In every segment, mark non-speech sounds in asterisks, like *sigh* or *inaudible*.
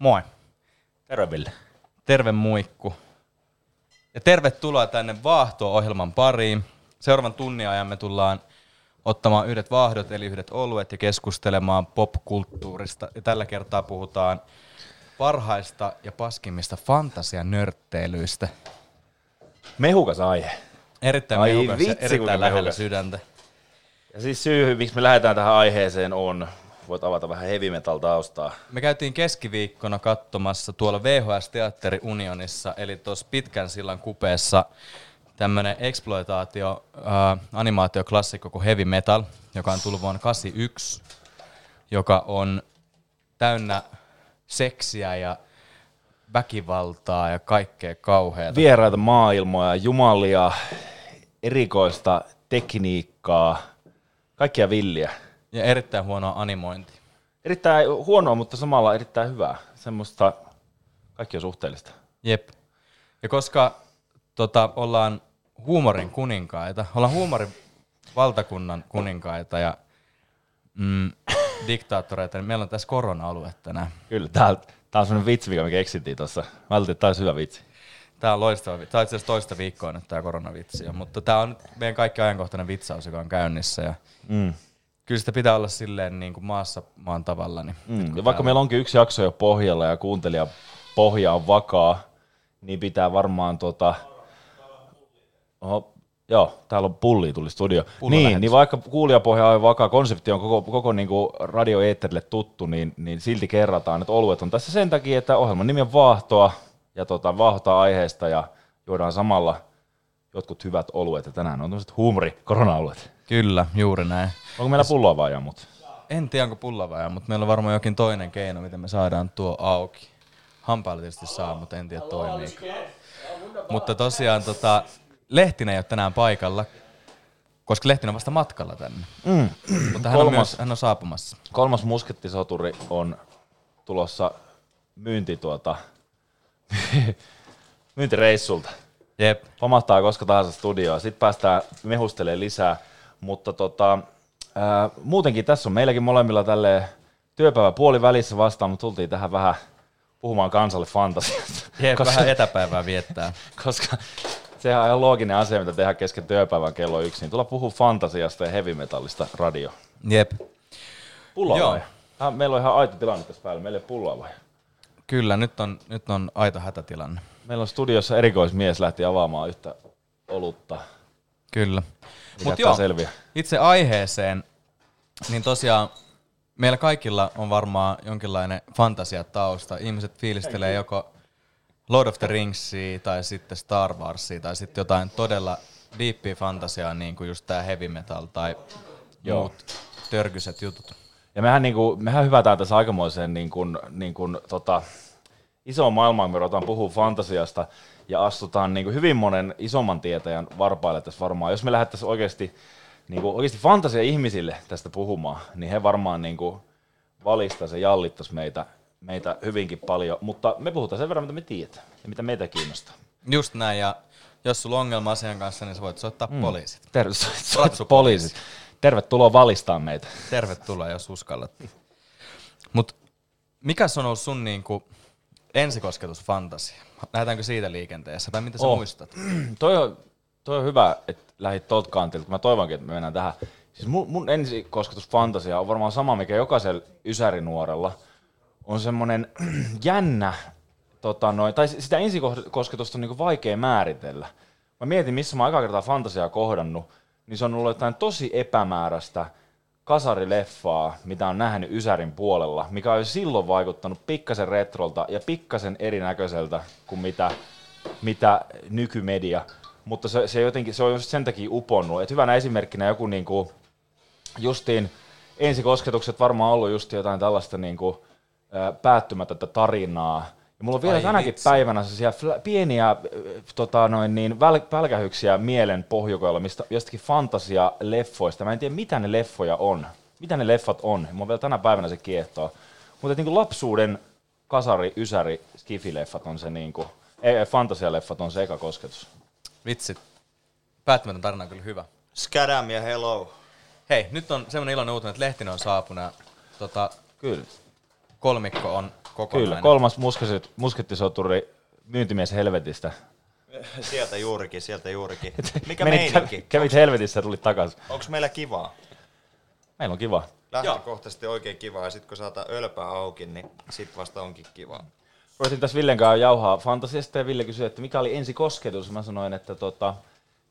Moi. Terve Ville. Terve muikku. Ja tervetuloa tänne Vaahto-ohjelman pariin. Seuraavan tunnin ajan me tullaan ottamaan yhdet vaahdot, eli yhdet oluet ja keskustelemaan popkulttuurista. Ja tällä kertaa puhutaan parhaista ja paskimmista fantasianörtteilyistä. Mehukas aihe. Erittäin Ai mehukas ja vitsi, kuinka erittäin lähellä mehukas. sydäntä. Ja siis syy, miksi me lähdetään tähän aiheeseen on, voit avata vähän heavy metal taustaa. Me käytiin keskiviikkona katsomassa tuolla VHS-teatteri Unionissa, eli tuossa pitkän sillan kupeessa tämmönen exploitaatio, äh, animaatioklassikko kuin Heavy Metal, joka on tullut vuonna 81, joka on täynnä seksiä ja väkivaltaa ja kaikkea kauheata. Vieraita maailmoja, jumalia, erikoista tekniikkaa, kaikkia villiä. Ja erittäin huonoa animointia. Erittäin huonoa, mutta samalla erittäin hyvää. Semmoista, kaikki on suhteellista. Jep. Ja koska tota, ollaan huumorin kuninkaita, ollaan huumorin valtakunnan kuninkaita ja mm, diktaattoreita, niin meillä on tässä korona-alue tänään. Kyllä, tää, tää on semmoinen vitsi, mikä me keksittiin tuossa. Mä ajattelin, että tää olisi hyvä vitsi. Tämä on loistava, vi- tää on itse asiassa toista viikkoa nyt tämä koronavitsi, mutta tämä on meidän kaikki ajankohtainen vitsaus, joka on käynnissä. Ja Mm. Kyllä sitä pitää olla silleen niin kuin maassa maan tavalla. Niin Mm. Ja vaikka meillä onkin yksi jakso jo pohjalla ja kuuntelija pohja on vakaa, niin pitää varmaan tota... Oho, joo, täällä on pulli tuli studio. Niin, lähetys. niin vaikka kuulijapohja on vakaa, konsepti on koko, koko niinku radioeetterille tuttu, niin, niin silti kerrataan, että oluet on tässä sen takia, että ohjelman nimi on Vaahtoa ja tota, vaahtoa aiheesta ja juodaan samalla jotkut hyvät oluet ja tänään on tämmöiset huumori korona-oluet. Kyllä, juuri näin. Onko meillä pulloa vai mut? En tiedä, onko pullavaja, mutta meillä on varmaan jokin toinen keino, miten me saadaan tuo auki. Hampailla tietysti saa, mutta en tiedä toimiiko. Mutta tosiaan tota, Lehtinen ei ole tänään paikalla, koska Lehtinen on vasta matkalla tänne. Mm. Mutta hän on, Kolmas. myös, hän on saapumassa. Kolmas muskettisoturi on tulossa myynti tuota, *laughs* myyntireissulta. Jep. Pamahtaa koska tahansa studioon. Sitten päästään mehustelemaan lisää. Mutta tota, ää, muutenkin tässä on meilläkin molemmilla tälle työpäivä puoli välissä vastaan, mutta tultiin tähän vähän puhumaan kansalle fantasiasta. Jep, koska, vähän etäpäivää viettää. *laughs* koska sehän on ihan looginen asia, mitä tehdään kesken työpäivän kello yksi. Niin tulla puhua fantasiasta ja heavy metallista radio. Jep. Pulloa Joo. vai? Ah, meillä on ihan aito tilanne tässä päällä. Meillä ei pulloa vai? Kyllä, nyt on, nyt on aito hätätilanne. Meillä on studiossa erikoismies lähti avaamaan yhtä olutta. Kyllä. Mutta joo, selviää. itse aiheeseen, niin tosiaan meillä kaikilla on varmaan jonkinlainen fantasiatausta. Ihmiset fiilistelee joko Lord of the Ringsia tai sitten Star Warsia tai sitten jotain todella deepia fantasiaa, niin kuin just tää heavy metal tai Joo. muut törkyset jutut. Ja mehän, niinku, mehän hyvätään tässä aikamoiseen niinku, niinku, tota, isoon maailmaan, kun me ruvetaan puhua fantasiasta ja astutaan niinku, hyvin monen isomman tietäjän varpaille tässä varmaan. Jos me lähdettäisiin oikeasti, niinku, oikeasti fantasia ihmisille tästä puhumaan, niin he varmaan niinku, valistaisi ja jallittaisi meitä, meitä hyvinkin paljon. Mutta me puhutaan sen verran, mitä me tiedetään ja mitä meitä kiinnostaa. Just näin, ja jos sulla on ongelma asian kanssa, niin sä voit soittaa mm. poliisit. Terve, so, poliisit. Tervetuloa valistaa meitä. Tervetuloa, jos uskallat. Mut mikäs on ollut sun niinku ensikosketus fantasia? Lähdetäänkö siitä liikenteessä, tai mitä sä Oh. muistat? *clears throat* toi, on, toi on hyvä, että lähdit tuolta kantilta, mä toivonkin, että me mennään tähän. Siis mun, mun ensikosketus fantasia on varmaan sama, mikä jokaisella ysärinuorella on semmoinen *clears throat* jännä, tota noin, tai sitä ensikosketusta on niinku vaikea määritellä. Mä mietin, missä mä oon aika kertaa fantasiaa kohdannut, niin se on ollut jotain tosi epämääräistä kasarileffaa, mitä on nähnyt Ysärin puolella, mikä on silloin vaikuttanut pikkasen retrolta ja pikkasen erinäköiseltä kuin mitä, mitä nykymedia. Mutta se, se, jotenkin, se on just sen takia uponnut. Et hyvänä esimerkkinä joku niinku, justiin ensikosketukset varmaan ollut just jotain tällaista niinku, ää, päättymätöntä tarinaa. Ja mulla on vielä Ai tänäkin vitsi. päivänä sellaisia pieniä äh, tota, noin niin, väl- pälkähyksiä mielen pohjukoilla mistä, jostakin fantasia-leffoista. Mä en tiedä, mitä ne leffoja on. Mitä ne leffat on. Mulla on vielä tänä päivänä se kiehtoo. Mutta niin lapsuuden kasari, ysäri, skifileffat on se niin kuin, ei, fantasialeffat on se eka kosketus. Vitsi. Päättymätön tarina on kyllä hyvä. Skadam ja hello. Hei, nyt on semmoinen iloinen uutinen, että Lehtinen on saapunut ja tota, Kyllä. kolmikko on kokonainen. Kyllä, kolmas muskesi- muskettisoturi myyntimies helvetistä. *laughs* Sieltä juurikin, sieltä juurikin. Mikä Menit- meininki? *laughs* Kävit helvetissä ja tulit takaisin. Onko meillä kivaa? Meillä on kiva. Lähtökohtaisesti oikein kivaa, ja sitten kun saata ölpää auki, niin sit vasta onkin kivaa. Ruvettiin tässä Villen kanssa jauhaa fantasiasta ja Ville kysyi, että mikä oli ensi kosketus. Mä sanoin, että tota,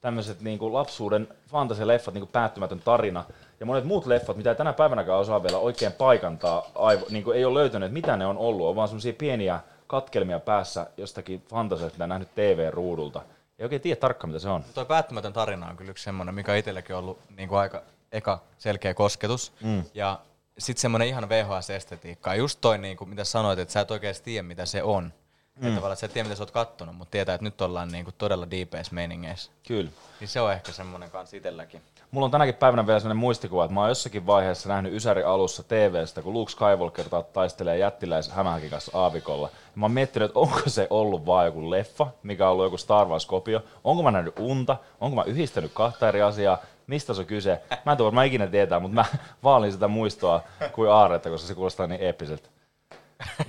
tämmöiset niinku lapsuuden fantasialeffat, niinku päättymätön tarina. Ja monet muut leffat, mitä ei tänä päivänäkään osaa vielä oikein paikantaa, aivo, niinku ei ole löytänyt, että mitä ne on ollut. On vaan semmoisia pieniä katkelmia päässä jostakin fantasiasta, mitä on nähnyt TV-ruudulta. Ei oikein tiedä tarkkaan, mitä se on. Toi päättymätön tarina on kyllä yksi semmoinen, mikä on itselläkin ollut niin kuin aika eka selkeä kosketus. Mm. Ja sitten semmoinen ihan VHS-estetiikka. Ja just toi, niin kuin, mitä sanoit, että sä et oikeasti tiedä, mitä se on. Mm. Että tavallaan, että sä et tiedä, mitä sä oot kattonut, mutta tietää, että nyt ollaan niin kuin todella deepeissä meiningeissä. Kyllä. Niin se on ehkä semmoinen kanssa itselläkin. Mulla on tänäkin päivänä vielä sellainen muistikuva, että mä oon jossakin vaiheessa nähnyt Ysäri alussa TVstä, kun Luke Skywalker ta- taistelee jättiläis hämähäkin kanssa aavikolla. Ja mä oon miettinyt, että onko se ollut vaan joku leffa, mikä on ollut joku Star Wars-kopio. Onko mä nähnyt unta? Onko mä yhdistänyt kahta eri asiaa? Mistä se on kyse? Mä en tiedä, varmaan ikinä tietää, mutta mä *laughs* vaalin sitä muistoa kuin aaretta, koska se kuulostaa niin eeppiseltä.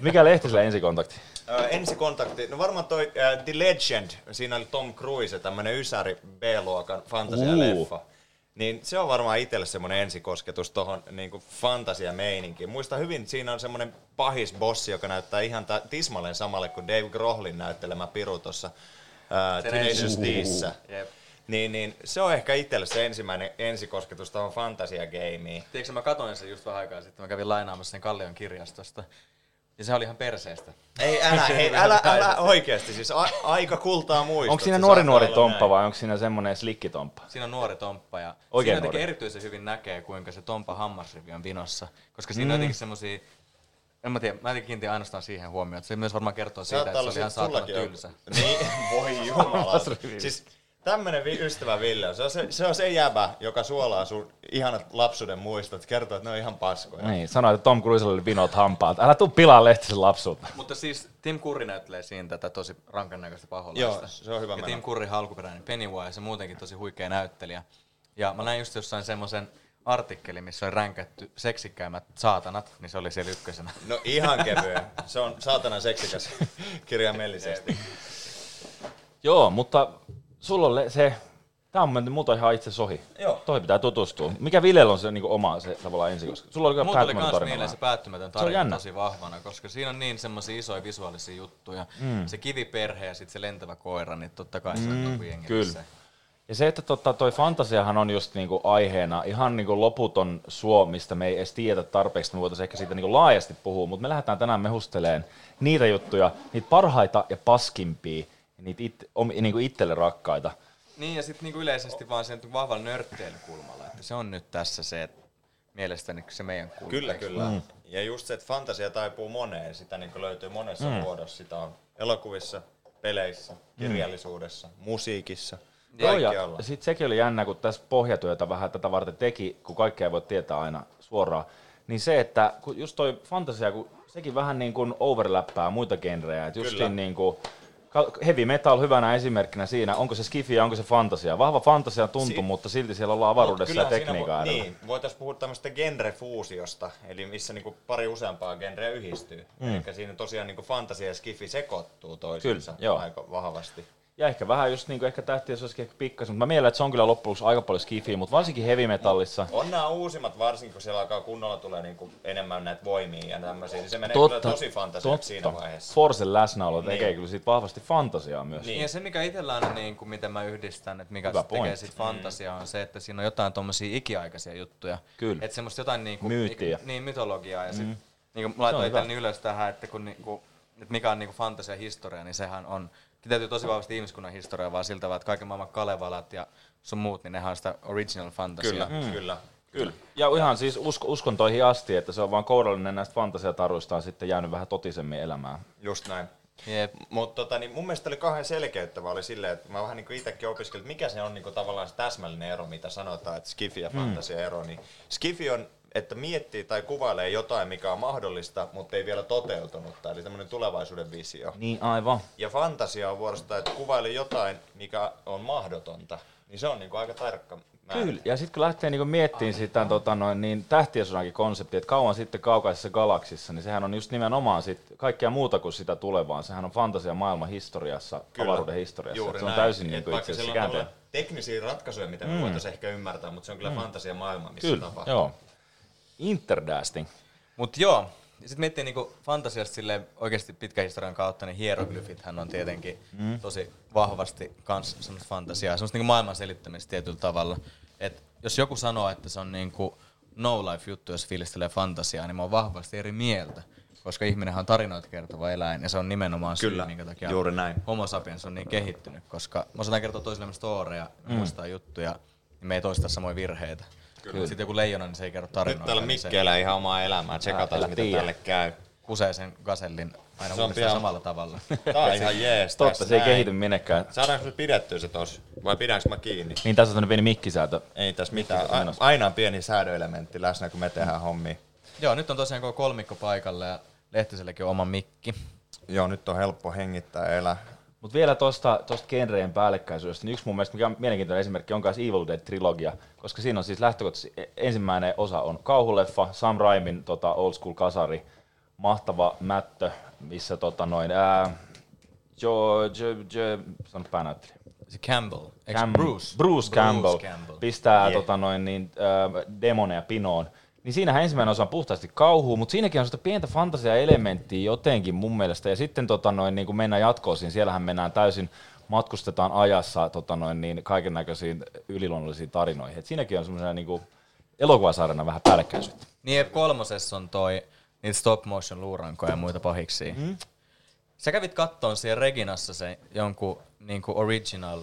Mikä lehti sillä ensikontakti? Ö, ensikontakti, no varmaan toi äh, The Legend, siinä oli Tom Cruise, tämmönen ysäri B-luokan fantasialeffa. Niin se on varmaan itselle semmoinen ensikosketus tohon niinku fantasia-meininkiin. Muista hyvin, siinä on semmoinen pahis bossi, joka näyttää ihan ta- tismalleen samalle kuin Dave Grohlin näyttelemä piru tuossa Tenacious Dissä. Niin, niin se on ehkä itselle se ensimmäinen ensikosketus tuohon fantasia-gameen. Tiedätkö, mä katoin sen just vähän aikaa sitten, mä kävin lainaamassa sen Kallion kirjastosta. Ja se oli ihan perseestä. Ei, älä, *laughs* hei, älä, älä oikeesti, siis a, aika kultaa muistot. Onko siinä se nuori nuori tomppa näin. vai onko siinä semmoinen slikkitomppa? Siinä on nuori Tomppa ja Oikein siinä jotenkin nuori. erityisen hyvin näkee, kuinka se Tompa hammasrivi on vinossa. Koska siinä mm. on jotenkin semmosia, en mä tiedä, mä jotenkin kiinnitin ainoastaan siihen huomioon. Se myös varmaan kertoo siitä, että se oli ihan saatana tylsä. Niin, voi *laughs* jumala. siis tämmönen vi- ystävä Ville, se on se, se on se jäbä, joka suolaa sun ihanat lapsuuden muistot, kertoo, että ne on ihan paskoja. Niin, sanoi, että Tom Cruisella oli vinot hampaat. Älä tuu pilaa lehtisen lapsuutta. Mutta siis Tim Curry näyttelee siinä tätä tosi rankan näköistä paholaista. Joo, se on hyvä Ja meno. Tim Curry alkuperäinen Pennywise ja muutenkin tosi huikea näyttelijä. Ja mä näin just jossain semmoisen artikkeli, missä oli ränkätty seksikkäimmät saatanat, niin se oli siellä ykkösenä. No ihan kevyen. Se on saatana seksikäs kirjaimellisesti. Joo, mutta sulla on se, tää on mennyt multa ihan itse ohi. Joo. Toi pitää tutustua. Mikä Villellä on se niinku oma se tavallaan ensikoska? Sulla oli kyllä Mulla kans tarina. mieleen se päättymätön Se on tarina jännä. tosi vahvana, koska siinä on niin semmoisia isoja visuaalisia juttuja. Mm. Se kiviperhe ja sitten se lentävä koira, niin totta kai se on joku jengi kyllä. missä- Ja se, että totta, toi fantasiahan on just niinku aiheena ihan niinku loputon suo, mistä me ei edes tiedä tarpeeksi, me voitaisiin ehkä siitä niinku laajasti puhua, mutta me lähdetään tänään mehusteleen niitä juttuja, niitä parhaita ja paskimpia, ja niitä it, om, niinku itselle rakkaita. Niin ja sitten niinku yleisesti vaan sen vahvan nörtteilykulmalla, että se on nyt tässä se, että mielestäni se meidän kulma. Kyllä, kyllä. Mm. Ja just se, että fantasia taipuu moneen, sitä niin löytyy monessa mm. muodossa. Sitä on elokuvissa, peleissä, kirjallisuudessa, mm. musiikissa, Joo, ja sitten sekin oli jännä, kun tässä pohjatyötä vähän tätä varten teki, kun kaikkea ei voi tietää aina suoraan, niin se, että kun just toi fantasia, kun sekin vähän niin kuin overlappaa muita genrejä, että just Kyllä. niin kuin heavy metal hyvänä esimerkkinä siinä, onko se skifi ja onko se fantasia. Vahva fantasia tuntuu, Si- mutta silti siellä ollaan avaruudessa ja tekniikan vo-. Niin, voitaisiin puhua tämmöistä genrefuusiosta, eli missä niinku pari useampaa genreä yhdistyy. Mm. Eli siinä tosiaan niinku fantasia ja skifi sekoittuu toisiinsa Kyllä, joo. aika vahvasti. Ja ehkä vähän just niin kuin ehkä tähtiä se olisikin ehkä pikkasen, mutta mä mielen, että se on kyllä loppujen aika paljon skifiä, mutta varsinkin heavy metallissa. On nämä uusimmat, varsinkin kun siellä alkaa kunnolla tulee niinku enemmän näitä voimia ja tämmöisiä, niin se menee Totta, kyllä tosi fantasiaksi siinä vaiheessa. Forcen läsnäolo tekee Niin. kyllä siitä vahvasti fantasiaa myös. Niin. Ja se, mikä itsellä on, niin kuin, miten mä yhdistän, että mikä Hyvä tekee pointti. sit fantasiaa, on se, että siinä on jotain tommosia ikiaikaisia juttuja. Kyllä. Että semmoista jotain niin kuin, Myyttiä. niin, mytologiaa. Ja sit, Mm. niin kuin, mä laitoin itselleni ylös tähän, että, kun, niin kuin, että mikä on niin kuin fantasia historia, niin sehän on kiteytyy tosi vahvasti ihmiskunnan historiaa, vaan siltä vaan, että kaiken maailman Kalevalat ja sun muut, niin nehän on sitä original fantasiaa. Kyllä, mm. kyllä. Kyllä. Ja ihan siis usko, uskontoihin asti, että se on vaan kourallinen näistä fantasiataruista on sitten jäänyt vähän totisemmin elämään. Just näin. Jep. Mutta tota, niin mun mielestä oli kahden selkeyttävä oli silleen, että mä vähän niin itsekin opiskelin, että mikä se on niin kuin tavallaan se täsmällinen ero, mitä sanotaan, että skifi ja fantasia ero. Niin skifi on, että miettii tai kuvailee jotain, mikä on mahdollista, mutta ei vielä toteutunutta, eli tämmöinen tulevaisuuden visio. Niin aivan. Ja fantasia on vuorostaan, että kuvaile jotain, mikä on mahdotonta. Niin se on niin kuin aika tarkka Kyllä, ja sitten kun lähtee niinku miettimään sitä tota noin, niin tähtiesodankin konseptia, että kauan sitten kaukaisessa galaksissa, niin sehän on just nimenomaan sit kaikkea muuta kuin sitä tulevaa. Sehän on fantasia maailman historiassa, Kyllä. avaruuden historiassa. Juuri se on näin. täysin Et niinku itse asiassa teknisiä ratkaisuja, mitä me voitaisiin ehkä ymmärtää, mutta se on kyllä fantasia maailma, missä Kyllä, tapahtuu. joo. Interdasting. Mut joo, sitten miettii niinku fantasiasta sille oikeasti pitkän historian kautta, niin hieroglyfithän on tietenkin mm. tosi vahvasti kans semmoista fantasiaa, semmoista niinku maailman selittämistä tietyllä tavalla. Et jos joku sanoo, että se on niinku no life juttu, jos fiilistelee fantasiaa, niin mä oon vahvasti eri mieltä. Koska ihminenhän on tarinoita kertova eläin, ja se on nimenomaan Kyllä, syy, minkä takia juuri näin. homo sapiens on niin kehittynyt. Koska me osataan kertoa toisillemme storeja, mm. muistaa juttuja, niin me ei toista samoja virheitä. Kyllä. Sitten joku leijona, niin se ei kerro tarinoita. Nyt täällä niin se- Mikki elää ihan omaa elämää, tsekataan mitä tiedä. tälle käy. kusee sen gasellin aina Se on pian- samalla tavalla. Tää on ihan jees. Totta, tässä se ei näin. kehity minnekään. Saadaanko me pidettyä se tos? Vai pidänkö mä kiinni? Niin tässä on pieni mikkisäätö. Ei tässä mitään. A- menossa? aina on pieni säädöelementti läsnä, kun me tehdään hommia. Joo, nyt on tosiaan koko kolmikko paikalla ja Lehtiselläkin on oma mikki. Joo, nyt on helppo hengittää ja elää. Mutta vielä tuosta tosta genreen päällekkäisyydestä, niin yksi mun mielestä mikä on mielenkiintoinen esimerkki on myös Evil Dead-trilogia, koska siinä on siis lähtökohtaisesti e- ensimmäinen osa on kauhuleffa, Sam Raimin tota, old school kasari, mahtava mättö, missä tota noin, ää, jo, jo, jo, sano päänäyttelijä. Se Campbell. Cam- Bruce? Bruce Campbell, Campbell. pistää Yeah. tota noin, niin, äh, demoneja pinoon. Niin siinähän ensimmäinen osa on puhtaasti kauhua, mutta siinäkin on sitä pientä fantasia-elementtiä jotenkin mun mielestä. Ja sitten tota noin, niin kun mennään jatkoon, niin siellähän mennään täysin, matkustetaan ajassa tota noin, niin kaiken näköisiin yliluonnollisiin tarinoihin. Et siinäkin on semmoisena niin elokuvasarjana vähän päällekkäisyyttä. Niin, kolmosessa on toi niitä stop motion luurankoja ja muita pahiksi. Mm. Sä kävit kattoon siellä Reginassa se jonkun niinku original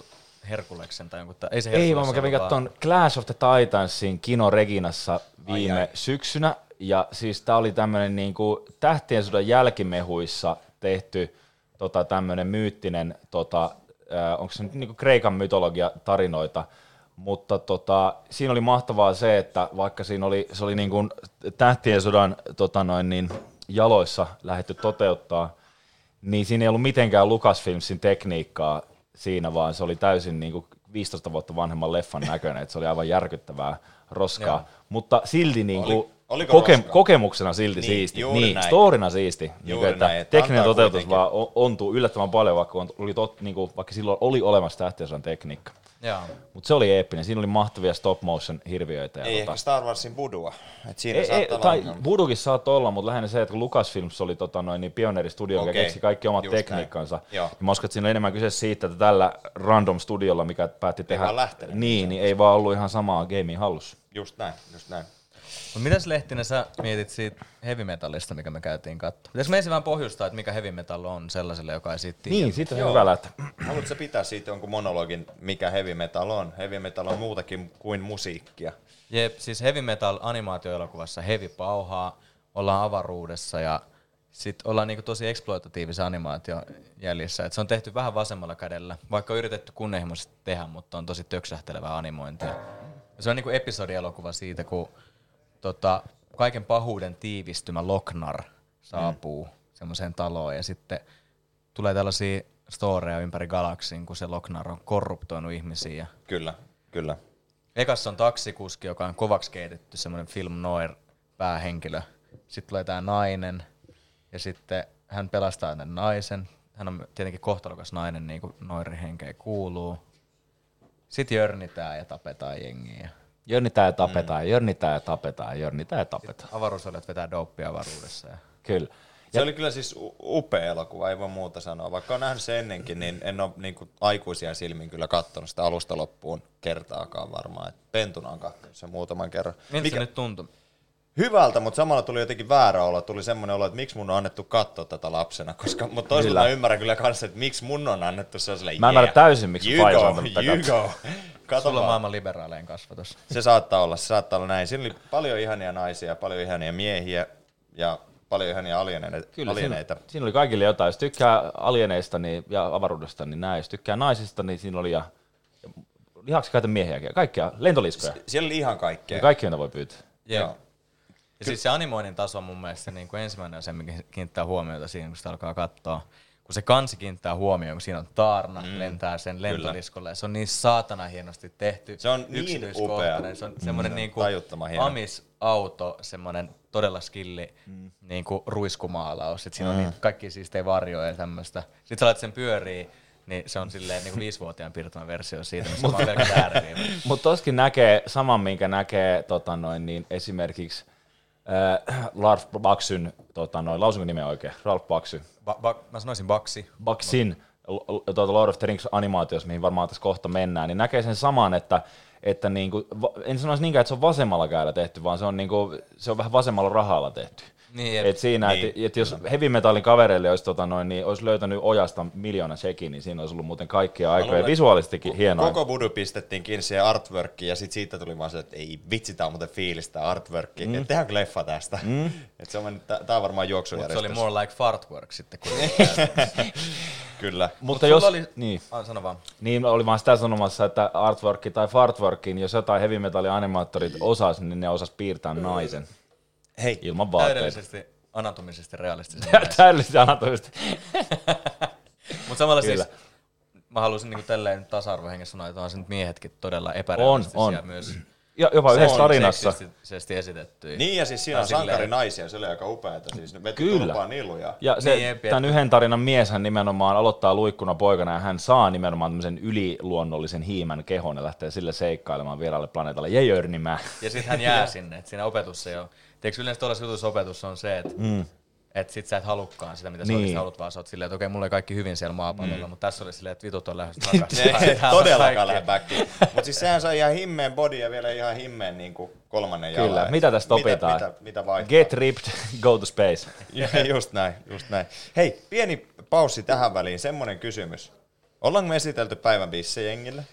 Herkuleksen tai jonkun, ei se Ei vaan mä kävin katsomaan Clash of the Titansin Kino Reginassa viime Ai ai syksynä. Ja siis tää oli tämmönen niinku Tähtien sodan jälkimehuissa tehty tota, tämmönen myyttinen, tota, äh, onko se nyt niinku Kreikan mytologia tarinoita, mutta tota, siinä oli mahtavaa se, että vaikka siinä oli, se oli niinku Tähtien sodan tota noin, niin, jaloissa lähdetty toteuttaa, niin siinä ei ollut mitenkään Lucasfilmsin tekniikkaa siinä, vaan se oli täysin niin kuin 15 vuotta vanhemman leffan näköinen, että se oli aivan järkyttävää roskaa. Joo. Mutta silti niin kuin, Oli- oliko koke- roskaa? kokemuksena silti Niin, siisti. juuri Niin, näin. storina siisti. Niin kuin, että näin, että tekninen toteutus kuitenkin. vaan on- ontuu yllättävän paljon, vaikka, on, oli tot, niin kuin, vaikka silloin oli olemassa tähtiosan tekniikka. Mutta se oli eeppinen. Siinä oli mahtavia stop motion hirviöitä. Ja Ei tota, ehkä Star Warsin budua. Et siinä ei, ei, olla tai ongelma. Voodookin saattoi olla, mutta lähinnä se, että kun Lucasfilms oli tota noin, niin pioneeristudio, joka Okei, keksi kaikki omat just tekniikkansa, niin mä uskon, että siinä on enemmän kyse siitä, että tällä random studiolla, mikä päätti tehdä, vaan lähtenyt niin, niin ei vaan ollut ihan samaa gamea hallussa. Just näin, just näin. Mut mitäs Lehtinen sä mietit siitä heavy metallista, mikä me käytiin katsomaan? Pitäisikö me ensin vähän pohjustaa, että mikä heavy metal on sellaiselle, joka ei siitä tiedä? Niin, siitä on Joo. hyvä lähteä. Haluatko sä pitää siitä jonkun monologin, mikä heavy metal on? Heavy metal on muutakin kuin musiikkia. Jep, siis heavy metal animaatioelokuvassa heavy pauhaa, ollaan avaruudessa ja sitten ollaan niinku tosi eksploitatiivisen animaation jäljissä. Et se on tehty vähän vasemmalla kädellä, vaikka on yritetty kunnianhimoisesti tehdä, mutta on tosi töksähtelevää animointia. Ja se on niinku episodielokuva siitä, kun tota, kaiken pahuuden tiivistymä Loknar saapuu mm. semmoiseen taloon ja sitten tulee tällaisia storeja ympäri galaksin, kun se Loknar on korruptoinut ihmisiä Kyllä, kyllä. Ekassa on taksikuski, joka on kovaksi keitetty, semmoinen film noir päähenkilö. Sitten tulee tämä nainen, ja sitten hän pelastaa tämän naisen. Hän on tietenkin kohtalokas nainen, niin kuin noirihenkeä kuuluu. Sitten jörnitään ja tapetaan jengiä. Jörnitään ja tapetaan, mm. jörnitään ja tapetaan, jörnitään ja tapetaan. Avaruusolijat vetää dopea avaruudessa. Ja... Kyllä. Se oli kyllä siis upea elokuva, ei voi muuta sanoa. Vaikka on nähnyt sen ennenkin, niin en ole niinku aikuisia silmin kyllä katsonut sitä alusta loppuun kertaakaan varmaan. Et pentuna on katsonut sen muutaman kerran. Miltä se nyt tuntui? Hyvältä, mutta samalla tuli jotenkin väärä olo. Tuli semmoinen olo, että miksi mun on annettu katsoa tätä lapsena. Koska, mutta toisaalta Kyllä. mä ymmärrän kyllä kanssa, että miksi mun on annettu se on Mä ymmärrän täysin, miksi you go, you go. Kato Sulla on vaan. maailman liberaalein kasvatus. Se saattaa olla, se saattaa olla näin. Siinä oli paljon ihania naisia, paljon ihania miehiä ja paljon ihania alieneita. Kyllä, alieneita. siinä, siinä oli kaikille jotain. Jos tykkää alieneista niin, ja avaruudesta, niin näin. Jos tykkää naisista, niin siinä oli ja, ja lihaksikkaita miehiäkin. Kaikkia, lentoliskoja. Siellä oli ihan kaikkea. Ja kaikki, mitä voi pyytää. Joo. Ja siis se animoinnin taso on mun mielestä niin kuin ensimmäinen asia, mikä kiinnittää huomiota siihen, kun sitä alkaa katsoa. Kun se kansi kiinnittää huomioon, kun siinä on taarna, mm. lentää sen lentoliskolle, ja se on niin saatana hienosti tehty. Se on niin yksityiskohtainen. upea. Se on semmoinen Mm. niin kuin. Amis-auto, semmoinen todella skilli mm. niin kuin ruiskumaalaus. Sitten siinä on niin kaikki siistejä varjoja ja tämmöistä. Sitten sä laitat sen pyörii, niin se on silleen niin kuin viisivuotiaan piirtämä versio siitä, missä on vaan pelkät ääriviivat. *laughs* Mutta toskin näkee saman, minkä näkee tota noin, niin esimerkiksi äh, *clears throat* Ralph Baksyn, tota noin, lausunko nimen oikein? Ralph Baksy. Ba- ba- mä sanoisin baksi. Baksin tuota Lord of the Rings animaatiossa, mihin varmaan tässä kohta mennään, niin näkee sen saman, että, että niinku, va- en sanoisi niinkään, että se on vasemmalla kädellä tehty, vaan se on, niinku, se on vähän vasemmalla rahalla tehty. Niin, Et siinä, niin. että et jos heavy metallin kavereille olisi, tota noin, niin olisi löytänyt ojasta miljoona shekin, niin siinä olisi ollut muuten kaikkia aikoja visuaalistikin hienoa. Koko budu pistettiin kiinni siihen artworkiin ja sit siitä tuli vaan se, että ei vitsi, tää on muuten fiilistä artworkia. Mm. Et tehdäänkö leffa tästä? Mm. *laughs* Et se on, tää, tää on varmaan Mutta se juoksujärjestys. oli more like fartwork sitten. Kun *laughs* *laughs* Kyllä. Mutta Sulla jos, oli- niin, ah, sano vaan. niin oli vaan sitä sanomassa, että artworki tai fartworkin, jos jotain heavy metallin animaattorit osas, niin ne osas piirtää naisen Hei, ilman vaatteita. Täydellisesti anatomisesti realistisesti. *laughs* Täydellisesti anatomisesti. *laughs* Mutta samalla Kyllä. siis mä haluaisin niinku tälleen tasa-arvohengessä sanoa, että on se nyt miehetkin todella epärealistisia On, on. myös. Ja jopa yhdessä tarinassa. seksistisesti esitettyjä. Niin ja siis siinä on Tai silleen- sankarinaisia, se oli aika upeata. Siis ne veti Kyllä. turpaan niluja. Ja se, Niin, niin, tämän yhden tarinan mies hän nimenomaan aloittaa luikkuna poikana ja hän saa nimenomaan tämmöisen yliluonnollisen hiimän kehon ja lähtee sille seikkailemaan vieraalle planeetalle. Jei. Ja sitten hän jää *laughs* sinne, että siinä opetus ei ole. Tiedätkö yleensä tuollaisessa jutussa opetus on se, että mm. et sit sä et halukkaan sitä, mitä sä Niin. haluat, vaan sä oot silleen, että okei, mulla ei kaikki hyvin siellä maapallolla, mm. mutta tässä oli silleen, että vitut on *laughs* takaisin. Ei Tää on *laughs* todellakaan lähde backiin. Mutta siis sehän sai ihan himmeen body ja vielä ihan himmeen niin kuin kolmannen jalan. Kyllä. Mitä tästä mitä, opitaan? Mitä, mitä vaihtaa? Get ripped, *laughs* go to space. Just näin, just näin. Hei, pieni paussi tähän väliin, semmonen kysymys. Ollaanko me esitelty päivän bisse jengille?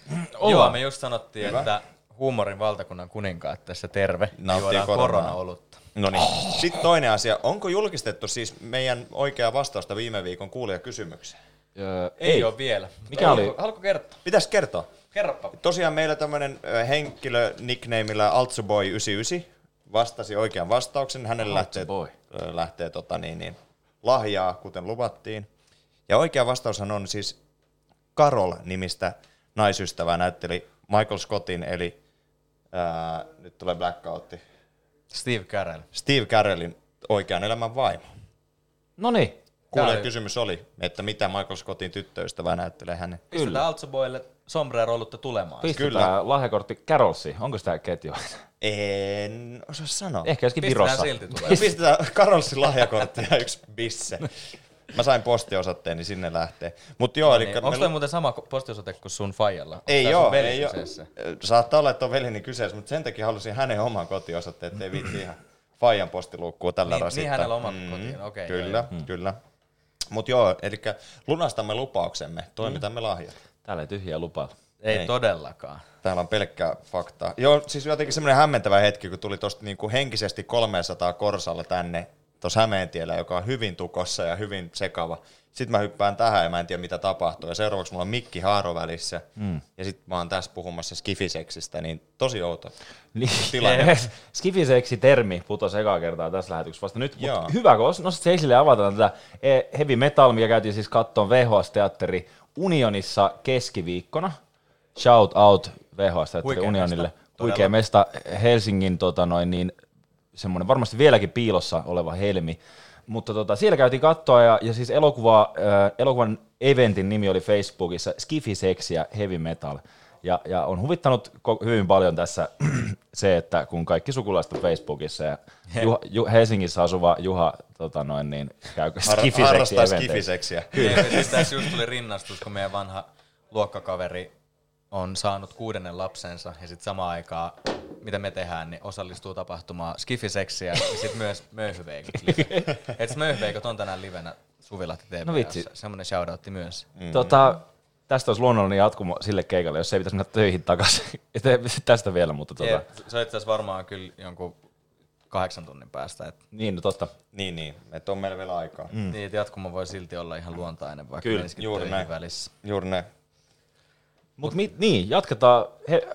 Joo, me just sanottiin, Hyvä. että huumorin valtakunnan kuninkaat tässä terve. Nauttii korona-olutta. No niin. Sitten toinen asia. Onko julkistettu siis meidän oikea vastausta viime viikon kuulijakysymykseen? Öö, Ei, ei ole vielä. Mikä oli? Haluatko, haluatko kertoa? Pitäis kertoa. Kerropa. Tosiaan meillä tämmönen ö, henkilö nicknameillä Altsuboy99 vastasi oikean vastauksen. Hänelle lähtee, lähtee tota niin, niin, lahjaa, kuten luvattiin. Ja oikea vastaushan on siis Carol-nimistä naisystävää näytteli Michael Scottin, eli ää, nyt tulee blackoutti, Steve Carell. Steve Carellin oikean elämän vaimo. No niin, oli- kysymys oli, että mitä Michael Scottin tyttöystävä näyttelee hänen. Pistetään Altsoboille sombrero olutta tulemaan. pistetään Kyllä. lahjakortti Carolsi. Onko sitä ketju? En osaa sanoa. Ehkä joskin Pistetään Virossa. silti tulee. Pistetään Karolsin lahjakortti ja yksi bisse. *laughs* Mä sain postiosoitteen, niin sinne lähtee. Mut joo, eli Niin, onko toi muuten sama postiosoite kuin sun faijalla? Ei joo, ei oo. kyseessä? Saattaa olla, että on veljeni kyseessä, mutta sen takia halusin hänen oman kotiosoitteen, ettei viitti ihan Fajan postiluukkua tällä Niin- niin rasittaa. hänellä omat kotiin, okei, Kyllä, kyllä. Mutta joo, eli lunastamme lupauksemme, toimitamme lahjat. Täällä ei tyhjiä lupaa. Ei, Ei. todellakaan. Täällä on pelkkää faktaa. Joo, siis jotenkin semmoinen hämmentävä hetki, kun tuli tosta niinku henkisesti 300 korsalla tänne tuossa Hämeentiellä, joka on hyvin tukossa ja hyvin sekava. Sitten mä hyppään tähän ja mä en tiedä mitä tapahtuu. Ja seuraavaksi mulla on Mikki Haaro välissä. Mm. Ja sitten mä oon tässä puhumassa skifiseksistä, niin tosi outo. *laughs* Niin, Tilanne. *laughs* Skifiseksi termi putosi ekaa kertaa tässä lähetyksessä vasta nyt. Mutta hyvä, kun nostat se esille ja avataan tätä eh, heavy metal, mikä käytiin siis kattoon VHS-teatteri Unionissa keskiviikkona. Shout out VHS-teatteri Unionille. mesta, Huikea mesta Helsingin tota noin, niin, semmoinen varmasti vieläkin piilossa oleva helmi. Mutta tota, siellä käytiin kattoa ja, ja siis elokuva, äh, elokuvan eventin nimi oli Facebookissa Skifi Sex ja Heavy Metal. Ja, ja on huvittanut ko- hyvin paljon tässä *clears throat* se, että kun kaikki sukulaiset on Facebookissa ja Juha, Ju, Helsingissä asuva Juha tota noin, niin käy Har- Skifi harrastaa Seksi skifiseksiä. Kyllä. Siis tässä just tuli rinnastus, kun meidän vanha luokkakaveri on saanut kuudennen lapsensa ja sitten samaan aikaan, mitä me tehdään, niin osallistuu tapahtumaan skifiseksiä ja sitten myös möyhyveikot. *laughs* Et möyhyveikot on tänään livenä Suvilahti TV:ssä. No vitsi. Semmoinen shoutoutti myös. Mm. Tota, tästä olisi luonnollinen jatkumo sille keikalle, jos ei pitäisi mennä töihin takaisin. *laughs* Et tästä vielä, mutta tota, se on itse asiassa varmaan kyllä jonkun kahdeksan tunnin päästä. Et, niin, no totta. Niin, niin. Että on meillä vielä aikaa. mm. Niin, että jatkumo voi silti olla ihan luontainen, vaikka Kyllä, juuri töihin näin. välissä. Juuri näin. Mutta niin, jatketaan he,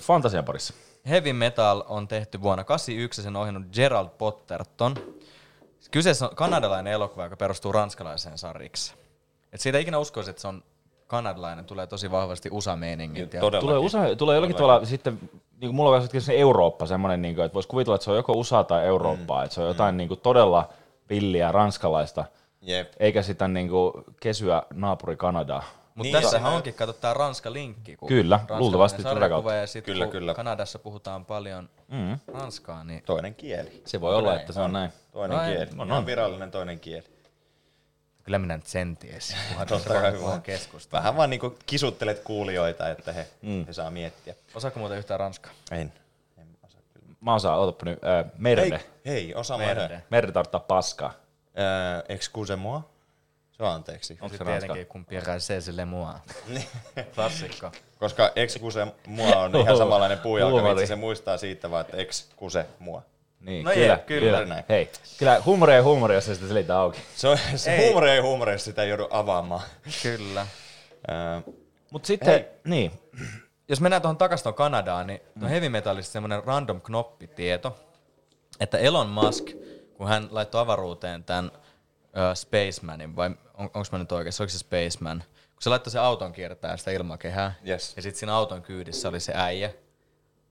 fantasian parissa. Heavy Metal on tehty vuonna 1981 ja sen ohjannut Gerald Potterton. Kyseessä on kanadalainen elokuva, joka perustuu ranskalaiseen sarjikseen. Et siitä ei ikinä uskoisi, että se on kanadalainen, tulee tosi vahvasti USA-meiningit. Ja Todellakin. Tulee, usa, tulee jollakin tavalla sitten, niin kuin mulla on myös se Eurooppa semmoinen, niin kuin, että voisi kuvitella, että se on joko USA tai Eurooppaa, mm. että se on jotain niin kuin, todella villiä ranskalaista, Jep. eikä sitä niin kuin, kesyä naapuri Kanadaa. Mutta Niin, tässähän se- onkin, kato tää Ranska-linkki. Kun Kyllä, ranskalainen luultavasti tätä kautta. Ja sit, Kyllä, kyllä. Kanadassa puhutaan paljon Mm. ranskaa, niin Toinen kieli. Se voi olla, että se on näin. Toinen Ai, kieli. on, on. virallinen toinen kieli. kyllä minä nyt sen tiesin, kunhan keskustelua. Vähän vaan niinku kisuttelet kuulijoita, että he, mm. he saa miettiä. Osaako muuten yhtään ranskaa? En. en osaa kyllä. Mä osaan, otapa nyt, äh, merde. Hei, hei, osa Merde. merde. Merde tarttaa paskaa. Äh, excuse moi. Se on anteeksi. Onko se Sitten ranska? tietenkin, kun pierää se sille mua. *laughs* Klassikko. Koska excuse moi on *laughs* ihan samanlainen Huumori. se muistaa siitä vaan, että excuse moi. Niin, No kyllä, jep, kyllä. kyllä. näin. Hei, kyllä huumoria ja huumoria, jos se sitä selitää auki. Se, on, se Ei. huumori ei huumori, jos sitä ei joudu avaamaan. Kyllä. Äh, Mutta sitten, Hei. niin, Jos mennään tuohon takaisin tuohon Kanadaan, niin mm. heavy metallista semmoinen random knoppitieto, että Elon Musk, kun hän laittoi avaruuteen tämän uh, Spacemanin, vai on, onko mä nyt oikeassa, oliko se Spaceman, kun se laittoi se auton kiertää sitä ilmakehää, Yes. ja sitten siinä auton kyydissä oli se äijä,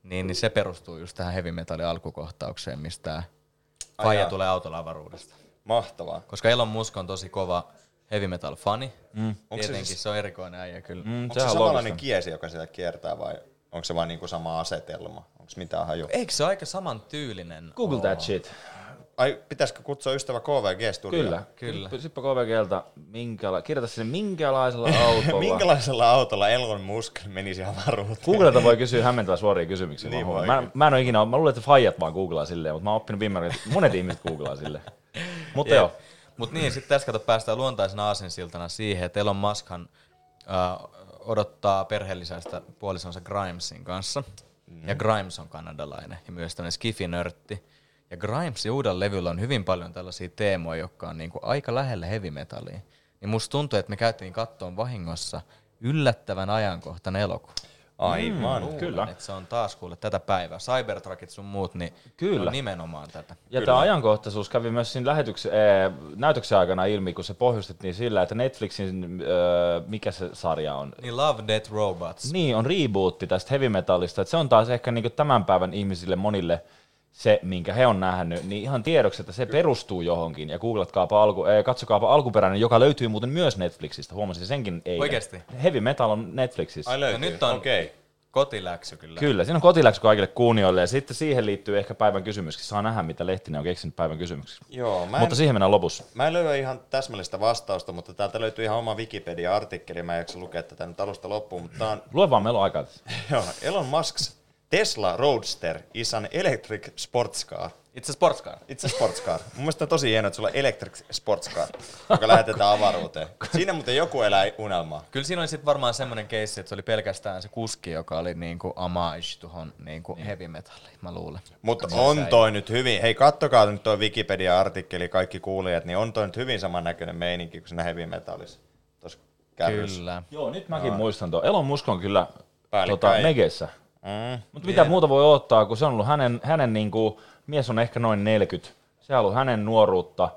niin, niin se perustuu just tähän heavy metallin alkukohtaukseen, mistä faija tulee autolla avaruudesta. mahtavaa. Koska Elon Musk on tosi kova heavy metal fani, mm. Onko se tietenkin siis- se on erikoinen äijä kyllä. Mm. Onko se samanlainen kiesi, joka sitä kiertää vai onko se vain niinku sama asetelma? Onko mitään haju? Eikö se ole aika saman tyylinen? Google that shit. Ai, pitäisikö kutsua ystävä KVG-studioon? Kyllä, Kyllä. Syppä KVGltä, minkäla- kirjoita sinne minkälaisella *laughs* autolla. Minkälaisella autolla Elon Musk menisi avaruuteen? Googlelta voi kysyä hämmentävää suoria kysymyksiä. Niin mä, mä, mä, en ole ikinä, mä luulen, että fajat vaan googlaa silleen, mutta mä oon oppinut viime että monet ihmiset googlaa silleen. *laughs* Mutta joo, Mutta niin, sitten tässä kato päästään luontaisena aasinsiltana siihen, että Elon Muskhan äh, odottaa perheellisäistä puolisonsa Grimesin kanssa. Mm. Ja Grimes on kanadalainen ja myös tämmöinen skifi-nörtti. Ja Grimesin uudella levyllä on hyvin paljon tällaisia teemoja, jotka on niinku aika lähellä heavy metallia. Niin musta tuntuu, että me käytiin kattoon vahingossa yllättävän ajankohtainen elokuva. Aivan. Mm, kyllä. Että se on taas kuule tätä päivää. Cybertruckit sun muut, niin Kyllä. on nimenomaan tätä. Ja tämä ajankohtaisuus kävi myös siinä lähetyksen, ee, näytöksen aikana ilmi, kun se pohjustettiin sillä, että Netflixin, öö, mikä se sarja on? Niin Love, Death, Robots. Niin, on rebootti tästä heavy metallista. Että se on taas ehkä niinku tämän päivän ihmisille monille se, minkä he on nähnyt, niin ihan tiedoksi, että se perustuu johonkin. Ja googlatkaapa alku, ee, katsokaapa alkuperäinen, joka löytyy muuten myös Netflixistä. Huomasin senkin eilen. Oikeesti? Heavy metal on Netflixissä. Ai löytyy. No nyt on- Okei. Okay. Kotiläksy kyllä. Kyllä, siinä on kotiläksy kaikille kuunioille ja sitten siihen liittyy ehkä päivän kysymyksiä. Saa nähdä, mitä Lehtinen on keksinyt päivän kysymyksiä. Joo, mä en, Mutta siihen mennään lopussa. mä en löydä ihan täsmällistä vastausta, mutta täältä löytyy ihan oma Wikipedia-artikkeli. Mä en jaksa lukea tätä nyt alusta loppuun, mutta tää on Lue vaan, meillä on aikaa. *laughs* joo, Elon Musk's Tesla Roadster is an electric sports car. Itse sportscar. Itse sports car. Mun mielestä on tosi hienoa, että sulla on electric sports car, joka lähetetään avaruuteen. Siinä muuten joku elää unelmaa. Kyllä siinä oli sitten varmaan semmoinen keissi, että se oli pelkästään se kuski, joka oli niinku homage tuohon niinku heavy metalliin, mä luulen. Mutta on toi nyt hyvin, hei kattokaa nyt toi Wikipedia-artikkeli, kaikki kuulijat, niin on toi nyt hyvin samannäköinen meininki kuin siinä heavy metallissa. Kärryssä. Kyllä. Joo, nyt mäkin muistan tuon. Elon Musk on kyllä tota, Megessä. Mm. Mutta mitä muuta voi ottaa, kun se on ollut hänen, hänen niinku, mies on ehkä noin 40. Se on ollut hänen nuoruutta,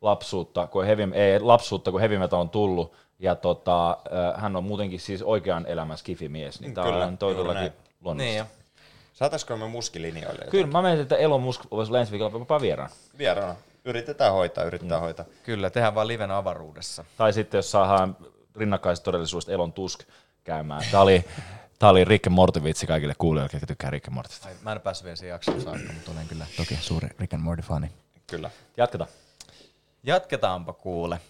lapsuutta, kun heavy, ei, lapsuutta, kun heavy metal on tullut. Ja tota, äh, hän on muutenkin siis oikean elämän skifimies, niin tää Kyllä, on todellakin luonnollista. Niin jo. Saataisiko me muskilinjoille jotain? Kyllä, mä mietin, että Elon Musk voisi ensi viikolla jopa vieraan. Vieraana. Yritetään hoitaa, yritetään mm. hoitaa. Kyllä, tehdään vaan liven avaruudessa. Tai sitten jos saadaan rinnakkaisesta todellisuudesta Elon Tusk käymään. Tämä oli, tää oli Rick and Morty vitsi kaikille kuulijoille, jotka tykkää Rick and Mortysta. Ai, mä en päässyt vielä siihen jaksoon saakka, mutta olen kyllä toki suuri Rick and Morty fani. Kyllä. Jatketaan. Jatketaanpa kuule.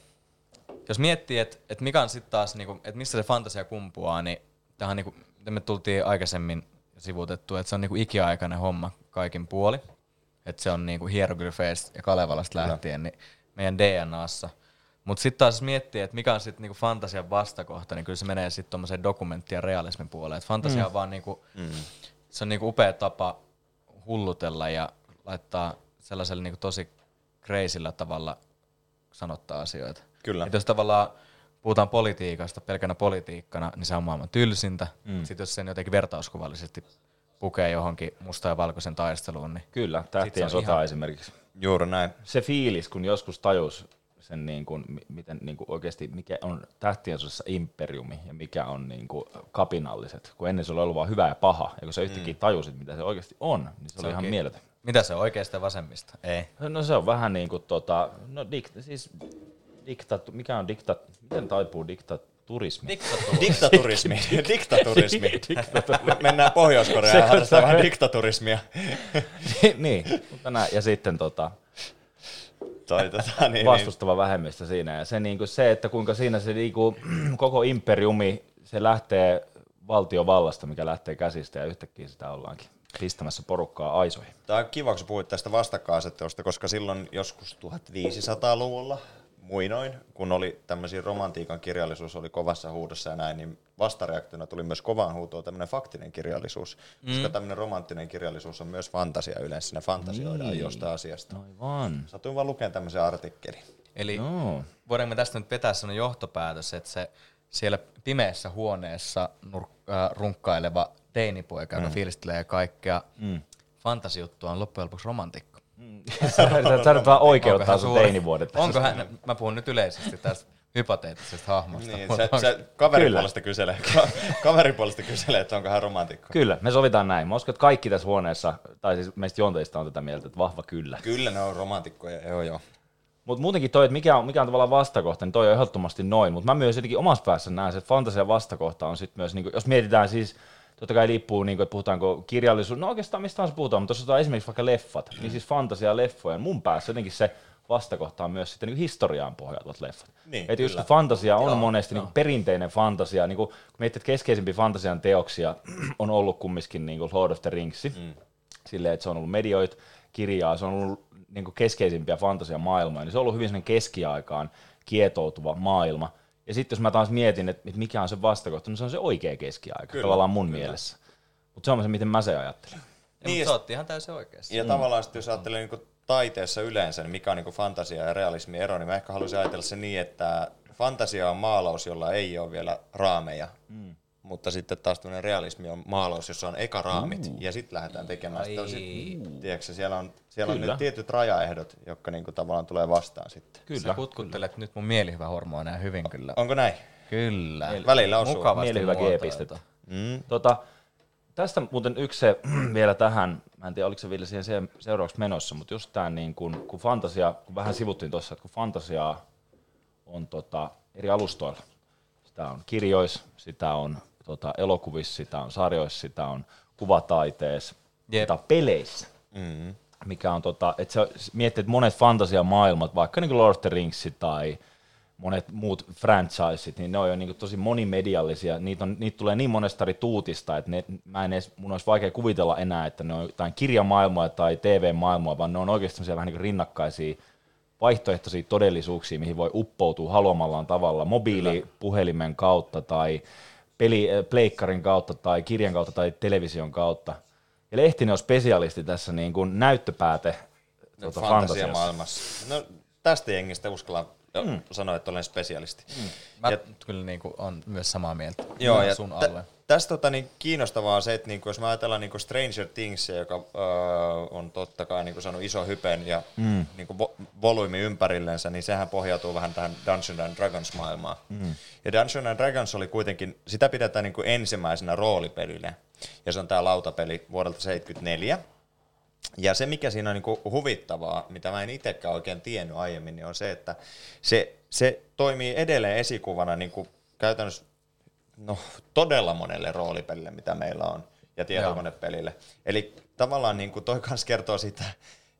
Jos miettii, että et mikä on sitten taas, niinku, että missä se fantasia kumpuaa, niin tähän niinku, me tultiin aikaisemmin sivuutettu, että se on niinku ikiaikainen homma kaikin puoli. Että se on niinku hieroglyfeistä ja Kalevalasta lähtien niin meidän DNAssa. Mutta sitten taas miettii, että mikä on sitten niinku fantasian vastakohta, niin kyllä se menee sitten tuommoiseen dokumentti- ja realismin puoleen. Et fantasia mm. on vaan niinku, mm. se on niinku upea tapa hullutella ja laittaa sellaisella niinku tosi kreisillä tavalla sanottaa asioita. Kyllä. Et jos tavallaan puhutaan politiikasta pelkänä politiikkana, niin se on maailman tylsintä. Mm. Sitten jos sen jotenkin vertauskuvallisesti pukee johonkin musta ja valkoisen taisteluun, niin Kyllä, tähtien sota ihan- esimerkiksi. Juuri näin. Se fiilis, kun joskus tajus sen niin kuin, mi- miten niin kuin oikeasti, mikä on tähtien sodassa imperiumi ja mikä on niin kuin kapinalliset. Kun ennen se oli ollut vaan hyvä ja paha, ja kun sä yhtäkkiä tajusit, mitä se oikeasti on, niin se, se oli ihan mieletön. Mitä se on oikeasta vasemmista? Ei. No se on vähän niin kuin tota, no dik, siis diktatu, mikä on dikta, miten taipuu diktaturismi? Diktaturismi. *laughs* Diktaturismi. Me *laughs* *laughs* Mennään Pohjois-Koreaan harrastamaan vähän diktaturismia. niin, mutta näin. Ja sitten tota, Toi, tota, niin, niin. vastustava vähemmistö siinä. Ja se, niin kuin se että kuinka siinä se niin kuin, *clears throat* koko imperiumi, se lähtee valtiovallasta, mikä lähtee käsistä ja yhtäkkiä sitä ollaankin pistämässä porukkaa aisoihin. Tämä on kiva, kun puhuit tästä vastakkainasettelusta, koska silloin joskus 1500-luvulla muinoin, kun oli tämmöisiä romantiikan kirjallisuus oli kovassa huudossa ja näin, niin vastareaktiona tuli myös kovaan huutoon tämmöinen faktinen kirjallisuus, mm. koska tämmöinen romanttinen kirjallisuus on myös fantasia yleensä, siinä fantasioidaan Niin. jostain asiasta. Aivan. Satuin vaan lukemaan tämmöisen artikkelin. Eli Joo. voidaanko me tästä nyt vetää sellainen johtopäätös, että se siellä pimeässä huoneessa nur- äh, runkkaileva teinipoika, joka fiilistelee kaikkea mm. fantasijuttua, on loppujen lopuksi romantikko. Sä oikeuttaa Onko hän sun teinivuodet. Onko hän, mä puhun nyt yleisesti tästä hypoteettisesta hahmosta. Niin, onko- se kaverin Kyllä. puolesta kyselee, ka- kaverin puolesta kyselee, että onko hän romantikko. Kyllä, me sovitaan näin. Mä uskon, että kaikki tässä huoneessa, tai siis meistä juonteista on tätä mieltä, että vahva kyllä. Kyllä ne on romantikkoja, joo joo. Mutta muutenkin toi, että mikä on, mikä on tavallaan vastakohta, niin toi on ehdottomasti noin. Mutta mä myös jotenkin omassa päässä näen, että fantasian vastakohta on sitten myös, niin jos mietitään siis, totta kai liippuu, niin kuin, että puhutaanko kirjallisuus, no oikeastaan mistä tahansa puhutaan, mutta jos otetaan esimerkiksi vaikka leffat, niin siis fantasia ja leffoja, niin mun päässä jotenkin se vastakohta on myös sitten niin historiaan pohjautuvat leffat. Niin, että just kun fantasia on monesti niin perinteinen fantasia, niin kuin, kun miettii, että keskeisimpiä fantasian teoksia on ollut kumminkin niin kuin Lord of the Rings, mm. silleen, että se on ollut medioit, kirjaa, se on ollut niin kuin keskeisimpiä fantasian maailmoja, niin se on ollut hyvin sellainen keskiaikaan kietoutuva maailma. Ja sitten jos mä taas mietin, että mikä on se vastakohta, niin se on se oikea keskiaika, Kyllä, tavallaan mun mielessä. Mutta se on se, miten mä se ajattelen. Niin, Niin, mutta ja sä oot ihan täysin oikeassa. Ja mm. tavallaan sitten jos ajattelee niin taiteessa yleensä, niin mikä on niin fantasia ja realismin ero, niin mä ehkä haluaisin ajatella se niin, että fantasia on maalaus, jolla ei ole vielä raameja, mm. Mutta sitten taas tämmöinen realismi on maalaus, jossa on eka raamit, mm. ja sitten lähdetään tekemään sitä. Tiedätkö, siellä on, siellä on Kyllä. ne tietyt rajaehdot, jotka niin kuin tavallaan tulee vastaan sitten. Sä kutkuttelet nyt mun mielihyvä hormoneja hyvin kyllä. Onko näin? Kyllä. Välillä osuu. Mukavasti Mielihyvä. G-pistettä. Mm. Tota, tästä muuten yksi se *clears throat* vielä tähän, mä en tiedä oliko se vielä siihen se- seuraavaksi menossa, mutta just tämä niin kun, kun fantasia, kun vähän sivuttiin tuossa, että kun fantasiaa on tota, eri alustoilla. Sitä on kirjoissa, sitä on tota, elokuvissa, sitä on sarjoissa, sitä on kuvataiteessa, sitä on peleissä. Mm. Mikä on, tota, että se miettii, että monet fantasiamaailmat, vaikka niin kuin Lord of the Rings tai monet muut franchiseit, niin ne on jo niin tosi monimediallisia. Niitä, on, niitä tulee niin monesta eri tuutista, että ne, mä en edes, mun olisi vaikea kuvitella enää, että ne on jotain kirjamaailmaa tai TV-maailmaa, vaan ne on oikeasti vähän niin rinnakkaisia vaihtoehtoisia todellisuuksia, mihin voi uppoutua haluamallaan tavalla mobiilipuhelimen kautta tai peli, äh, pleikkarin kautta tai kirjan kautta tai television kautta. Ja Lehtinen on spesialisti tässä niin kuin näyttöpääte tuota. Fantasiamaailmassa. No tästä jengistä uskallan mm. sanoa, että olen spesialisti. Mm. Mä Ja- kyllä niinku on myös samaa mieltä. Joo, ja sun tä- alle. Tästä tota, niin kiinnostavaa on se, että niinku, jos me ajatellaan niinku Stranger Things, joka öö, on totta kai niinku saanut iso hypen ja mm. niinku, vo- volyymi ympärillensä, niin sehän pohjautuu vähän tähän Dungeons and Dragons maailmaan. Mm. Ja Dungeons and Dragons oli kuitenkin, sitä pidetään niinku ensimmäisenä roolipelinä, ja se on tämä lautapeli vuodelta 74. Ja se, mikä siinä on niin huvittavaa, mitä mä en itsekään oikein tiennyt aiemmin, niin on se, että se, se toimii edelleen esikuvana niin kuin käytännössä no, todella monelle roolipelille, mitä meillä on, ja tietokonepelille. Eli tavallaan niin kuin toi kans kertoo siitä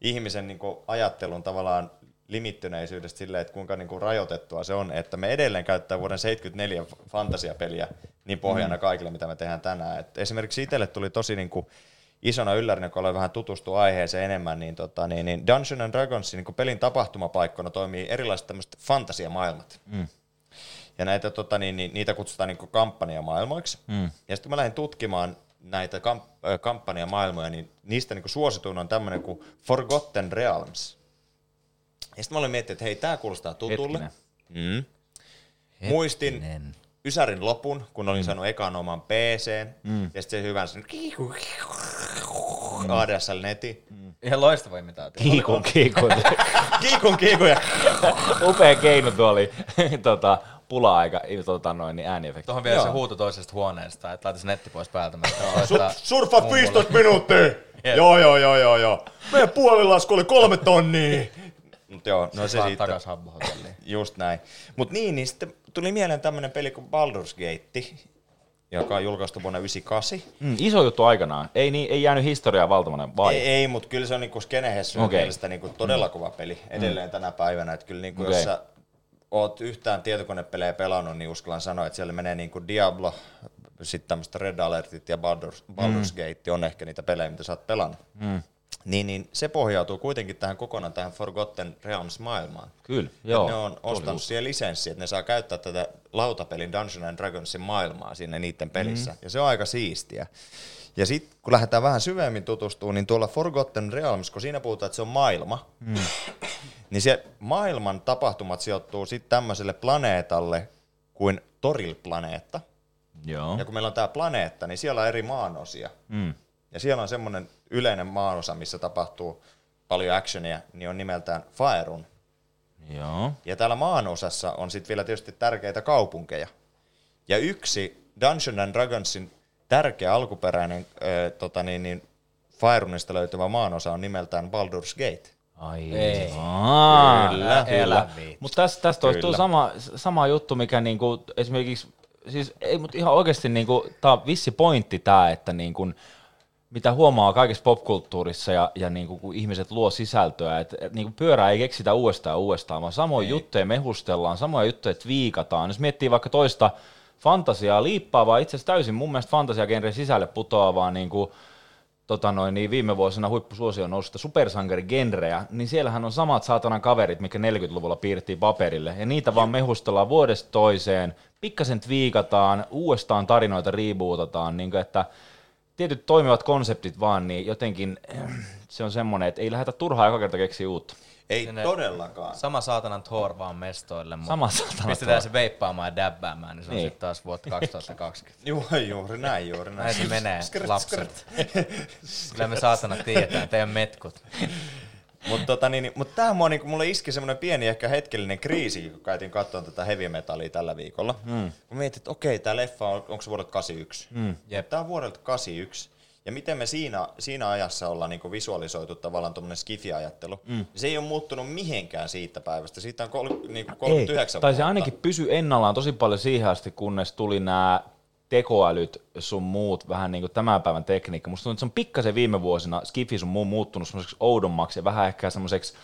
ihmisen niin kuin ajattelun tavallaan limittyneisyydestä silleen, että kuinka niin kuin rajoitettua se on, että me edelleen käyttää vuoden 74 fantasiapeliä niin pohjana kaikille, mitä me tehdään tänään. Et esimerkiksi itselle tuli tosi niin kuin isona yllärinä, kun olen vähän tutustunut aiheeseen enemmän, niin, tota, niin, niin Dungeons and Dragons niin pelin tapahtumapaikkona toimii erilaiset tämmöiset fantasiamaailmat. Mm. Ja näitä, tota, niin, niin, niitä kutsutaan niin kampanjamaailmoiksi. Mm. Ja sitten kun mä lähdin tutkimaan näitä kamp- äh, kampanjamaailmoja, niin niistä niin suosituin on tämmöinen kuin Forgotten Realms. Ja sitten mä olin miettinyt, että hei, tämä kuulostaa tutulle. Hetkinen. Mm. Muistin. Ysärin lopun, kun olin saanut ekan oman PC, mm. ja sitten se hyvän sen ADSL-neti. Ihan loistava imitaatio. Kiikun, kiikun. *laughs* Kiikun, kiikun ja Upea keino tuo oli *laughs* tota, pula-aika tota, noin, niin ääniefekti. Tuohon vielä Joo. se huuto toisesta huoneesta, että laita se netti pois päältä. Mä Su- surffaat 15 minuuttia. *laughs* Joo, joo, joo, joo, joo. Meidän puolilasku oli kolme tonnia. Mut joo, no se siitä. takas Habbo-hotelliin. Just näin. Mut niin, niin sitten tuli mieleen tämmönen peli kuin Baldur's Gate, joka on julkaistu vuonna 98. Mm, iso juttu aikanaan. Ei, niin, ei jäänyt historiaa valtavana, vai? Ei, ei mutta kyllä se on niinku Skenehessun okay. mielestä niinku todella kova peli edelleen tänä päivänä. Että kyllä niinku, Okei. jos sä oot yhtään tietokonepelejä pelannut, niin uskallan sanoa, että siellä menee niinku Diablo, sitten tämmöistä Red Alertit ja Baldur's, Baldur's Gate on ehkä niitä pelejä, mitä sä oot pelannut. Mm. Niin, niin se pohjautuu kuitenkin tähän kokonaan tähän Forgotten Realms-maailmaan. Kyllä, Joo, ne on ostanut siihen lisenssi, että ne saa käyttää tätä lautapelin Dungeons and Dragonsin maailmaa sinne niiden pelissä. Mm. Ja se on aika siistiä. Ja sitten kun lähdetään vähän syvemmin tutustumaan, niin tuolla Forgotten Realms, kun siinä puhutaan, että se on maailma, mm. niin se maailman tapahtumat sijoittuu sitten tämmöiselle planeetalle kuin Toril-planeetta. Joo. Ja kun meillä on tämä planeetta, niin siellä on eri maanosia. Mm. Ja siellä on semmoinen yleinen maanosa, missä tapahtuu paljon actionia, niin on nimeltään Faerun. Joo. Ja täällä maanosassa on sitten vielä tietysti tärkeitä kaupunkeja. Ja yksi Dungeons and Dragonsin tärkeä alkuperäinen äh, tota niin, niin Faerunista löytyvä maanosa on nimeltään Baldur's Gate. Ai. Ei. Aa, Kyllä, kyllä. Mutta tästä, tästä olisi tuo Kyllä. sama, sama juttu, mikä niinku, esimerkiksi, siis ei, mutta ihan oikeasti niinku, tämä on vissi pointti tämä, että niinku, mitä huomaa kaikessa popkulttuurissa ja, ja niinku, kun ihmiset luo sisältöä, että et, niinku, pyörää ei keksitä uudestaan ja uudestaan, vaan samoja juttuja mehustellaan, samoja juttuja twiikataan. Jos miettii vaikka toista fantasiaa liippaavaa, itse asiassa täysin mun mielestä fantasiagenren sisälle putoavaa niinku, tota noin, niin viime vuosina huippusuosio noususta supersankarigenrejä, niin siellähän on samat saatanan kaverit, mikä 40-luvulla piirrettiin paperille, ja niitä vaan mehustellaan vuodesta toiseen, pikkasen twiikataan, uudestaan tarinoita rebootataan, niin kuin, että tietyt toimivat konseptit vaan, niin jotenkin se on semmoinen, että ei lähdetä turhaa joka kerta keksiä uutta. Ei Sinne- todellakaan. Sama saatanan Thor vaan mestoille, mutta Sama saatana pistetään Thor. se veippaamaan ja dabbäämään, niin se on Niin. sitten taas vuotta *laughs* 2020. Joo, juuri näin, juuri näin. Näin se menee, lapset. Kyllä me saatana tiedetään, teidän metkut. *laughs* Mutta tota, niin, mut tähän mua, niinku, mulle iski semmoinen pieni ehkä hetkellinen kriisi, kun käytiin katsomaan tätä heavy metallia tällä viikolla. Mm. Kun mietin, että okei, tämä leffa on, onko se vuodelta 81? Mm. Jep. Tämä on vuodelta 81. Ja miten me siinä, siinä ajassa ollaan niinku visualisoitu tavallaan tuommoinen skifi-ajattelu, mm. se ei ole muuttunut mihinkään siitä päivästä. Siitä on kol, niinku 39 Tai se ainakin pysyi ennallaan tosi paljon siihen asti, kunnes tuli nämä tekoälyt sun muut, vähän niin kuin tämän päivän tekniikka. Musta tuntuu, että se on pikkasen viime vuosina Skifi sun muu muuttunut semmoiseksi oudommaksi ja vähän ehkä semmoiseksi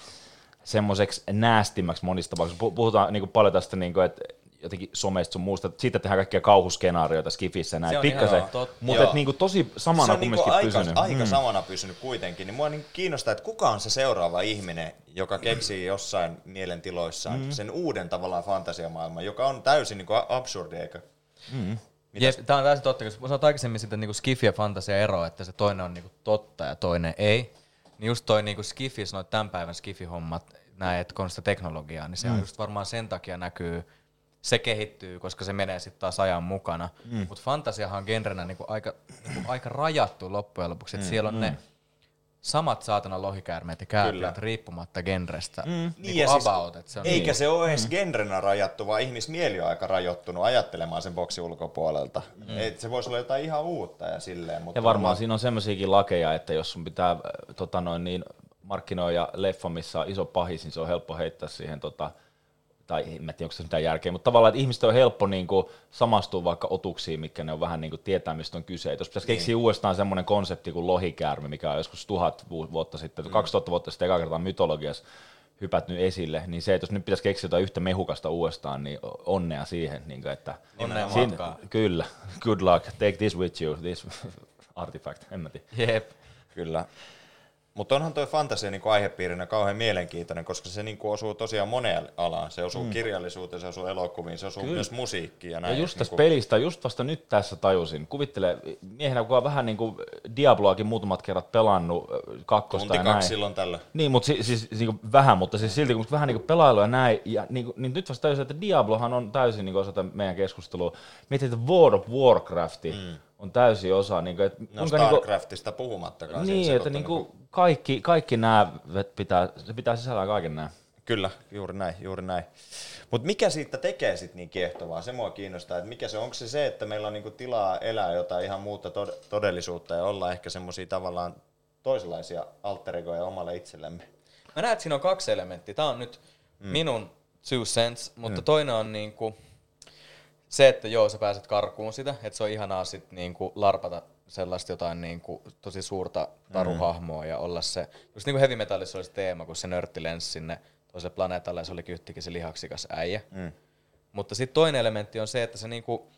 semmoiseksi näästimmäksi monista tapauksissa. Pu- Puhutaan niin kuin paljon tästä, niin kuin, että jotenkin somesta sun muusta, että siitä tehdään kaikkia kauhuskenaarioita Skifissä ja näin, pikkasen, mutta et niin kuin tosi samana se on niinku kumminkin aika, pysynyt. aika samana pysynyt kuitenkin, niin mua niin kiinnostaa, että kuka on se seuraava ihminen, joka keksii jossain mielentiloissaan mm. sen uuden tavallaan fantasiamaailman, joka on täysin niin kuin absurdi, eikä Jep, tämä on täysin totta, koska sä oot aikaisemmin sitä niinku skifi ja fantasia eroa, että se toinen on niinku totta ja toinen ei. Niin just toi niinku skifi, noit tämän päivän skifi-hommat, näin, että kun on sitä teknologiaa, niin se on just varmaan sen takia näkyy, se kehittyy, koska se menee sitten taas ajan mukana. Mm. Mutta fantasiahan on genrenä niinku aika, niinku aika rajattu loppujen lopuksi, että mm. siellä on ne samat saatana lohikäärmeet ja kääpiöt Kyllä. riippumatta genrestä. Mm. Niinku Niin, ja siis- about, että se on Eikä niin. se ole edes genrenä rajattu, vaan ihmismieli on aika rajoittunut ajattelemaan sen boksin ulkopuolelta. Mm. Et se voisi olla jotain ihan uutta ja silleen. Mutta Ja varmaan siinä on semmoisiakin lakeja, että jos sun pitää äh, tota noin, niin, markkinoida leffa, missä on iso pahis, niin se on helppo heittää siihen, tota, tai en tiedä, onko se mitään järkeä, mutta tavallaan, että ihmisten on helppo niin kuin, samastua vaikka otuksiin, mikä ne on vähän niin kuin, tietää, mistä on kyse. Et jos pitäisi keksiä uudestaan semmoinen konsepti kuin lohikäärme, mikä on joskus tuhat vu- vuotta sitten, mm. 2000 vuotta sitten eka kertaa mytologiassa hypätnyt esille, niin se, että jos nyt pitäisi keksiä jotain yhtä mehukasta uudestaan, niin onnea siihen. Niin kuin, että Onnea Siin- matkaan. Kyllä, *laughs* good luck, take this with you, this *laughs* artifact, en mä tiedä. Jep. Kyllä. Mutta onhan tuo fantasia niinku aihepiirinä kauhean mielenkiintoinen, koska se niinku osuu tosiaan moneen alaan. Se osuu mm. kirjallisuuteen, se osuu elokuviin, se osuu Kyllä. myös musiikkiin ja Ja näin. just tästä niinku, pelistä, just vasta nyt tässä tajusin. Kuvittele miehenä, kun on vähän niin kuin Diabloakin muutamat kerrat pelannut kakkosta tunti ja kaksi näin. silloin tällä. Niin, mutta siis, siis niin vähän, mutta siis silti kun vähän niin kuin pelailu ja näin, ja niin, kuin, niin nyt vasta tajusin, että Diablohan on täysin niin osa meidän keskustelua. Mietin, että World of Warcraft mm. On täysin osa. Niin kuin, että No kuinka niinku- StarCraftista puhumattakaan. siinä niin, että sekoittanut, niinku kaikki, kaikki nämä pitää, se pitää sisällään kaiken nämä. Kyllä, juuri näin, juuri näin. Mutta mikä siitä tekee sitten niin kiehtovaa? Se mua kiinnostaa, että mikä se onko se se, että meillä on niinku tilaa elää jotain ihan muuta tod- todellisuutta ja olla ehkä semmoisia tavallaan toisenlaisia alteregoja omalle itsellemme. Mä näen, että siinä on kaksi elementtiä. Tämä on nyt mm. minun two cents, mutta mm. toinen on niinku se, että joo, sä pääset karkuun sitä, että se on ihanaa sit niinku larpata sellaista jotain niinku tosi suurta taruhahmoa ja olla se, just niin kuin heavy metallissa oli se teema, kun se nörtti lensi sinne toiselle planeetalle ja se oli yhtäkkiä se lihaksikas äijä. Mm. Mutta sitten toinen elementti on se, että se, niinku,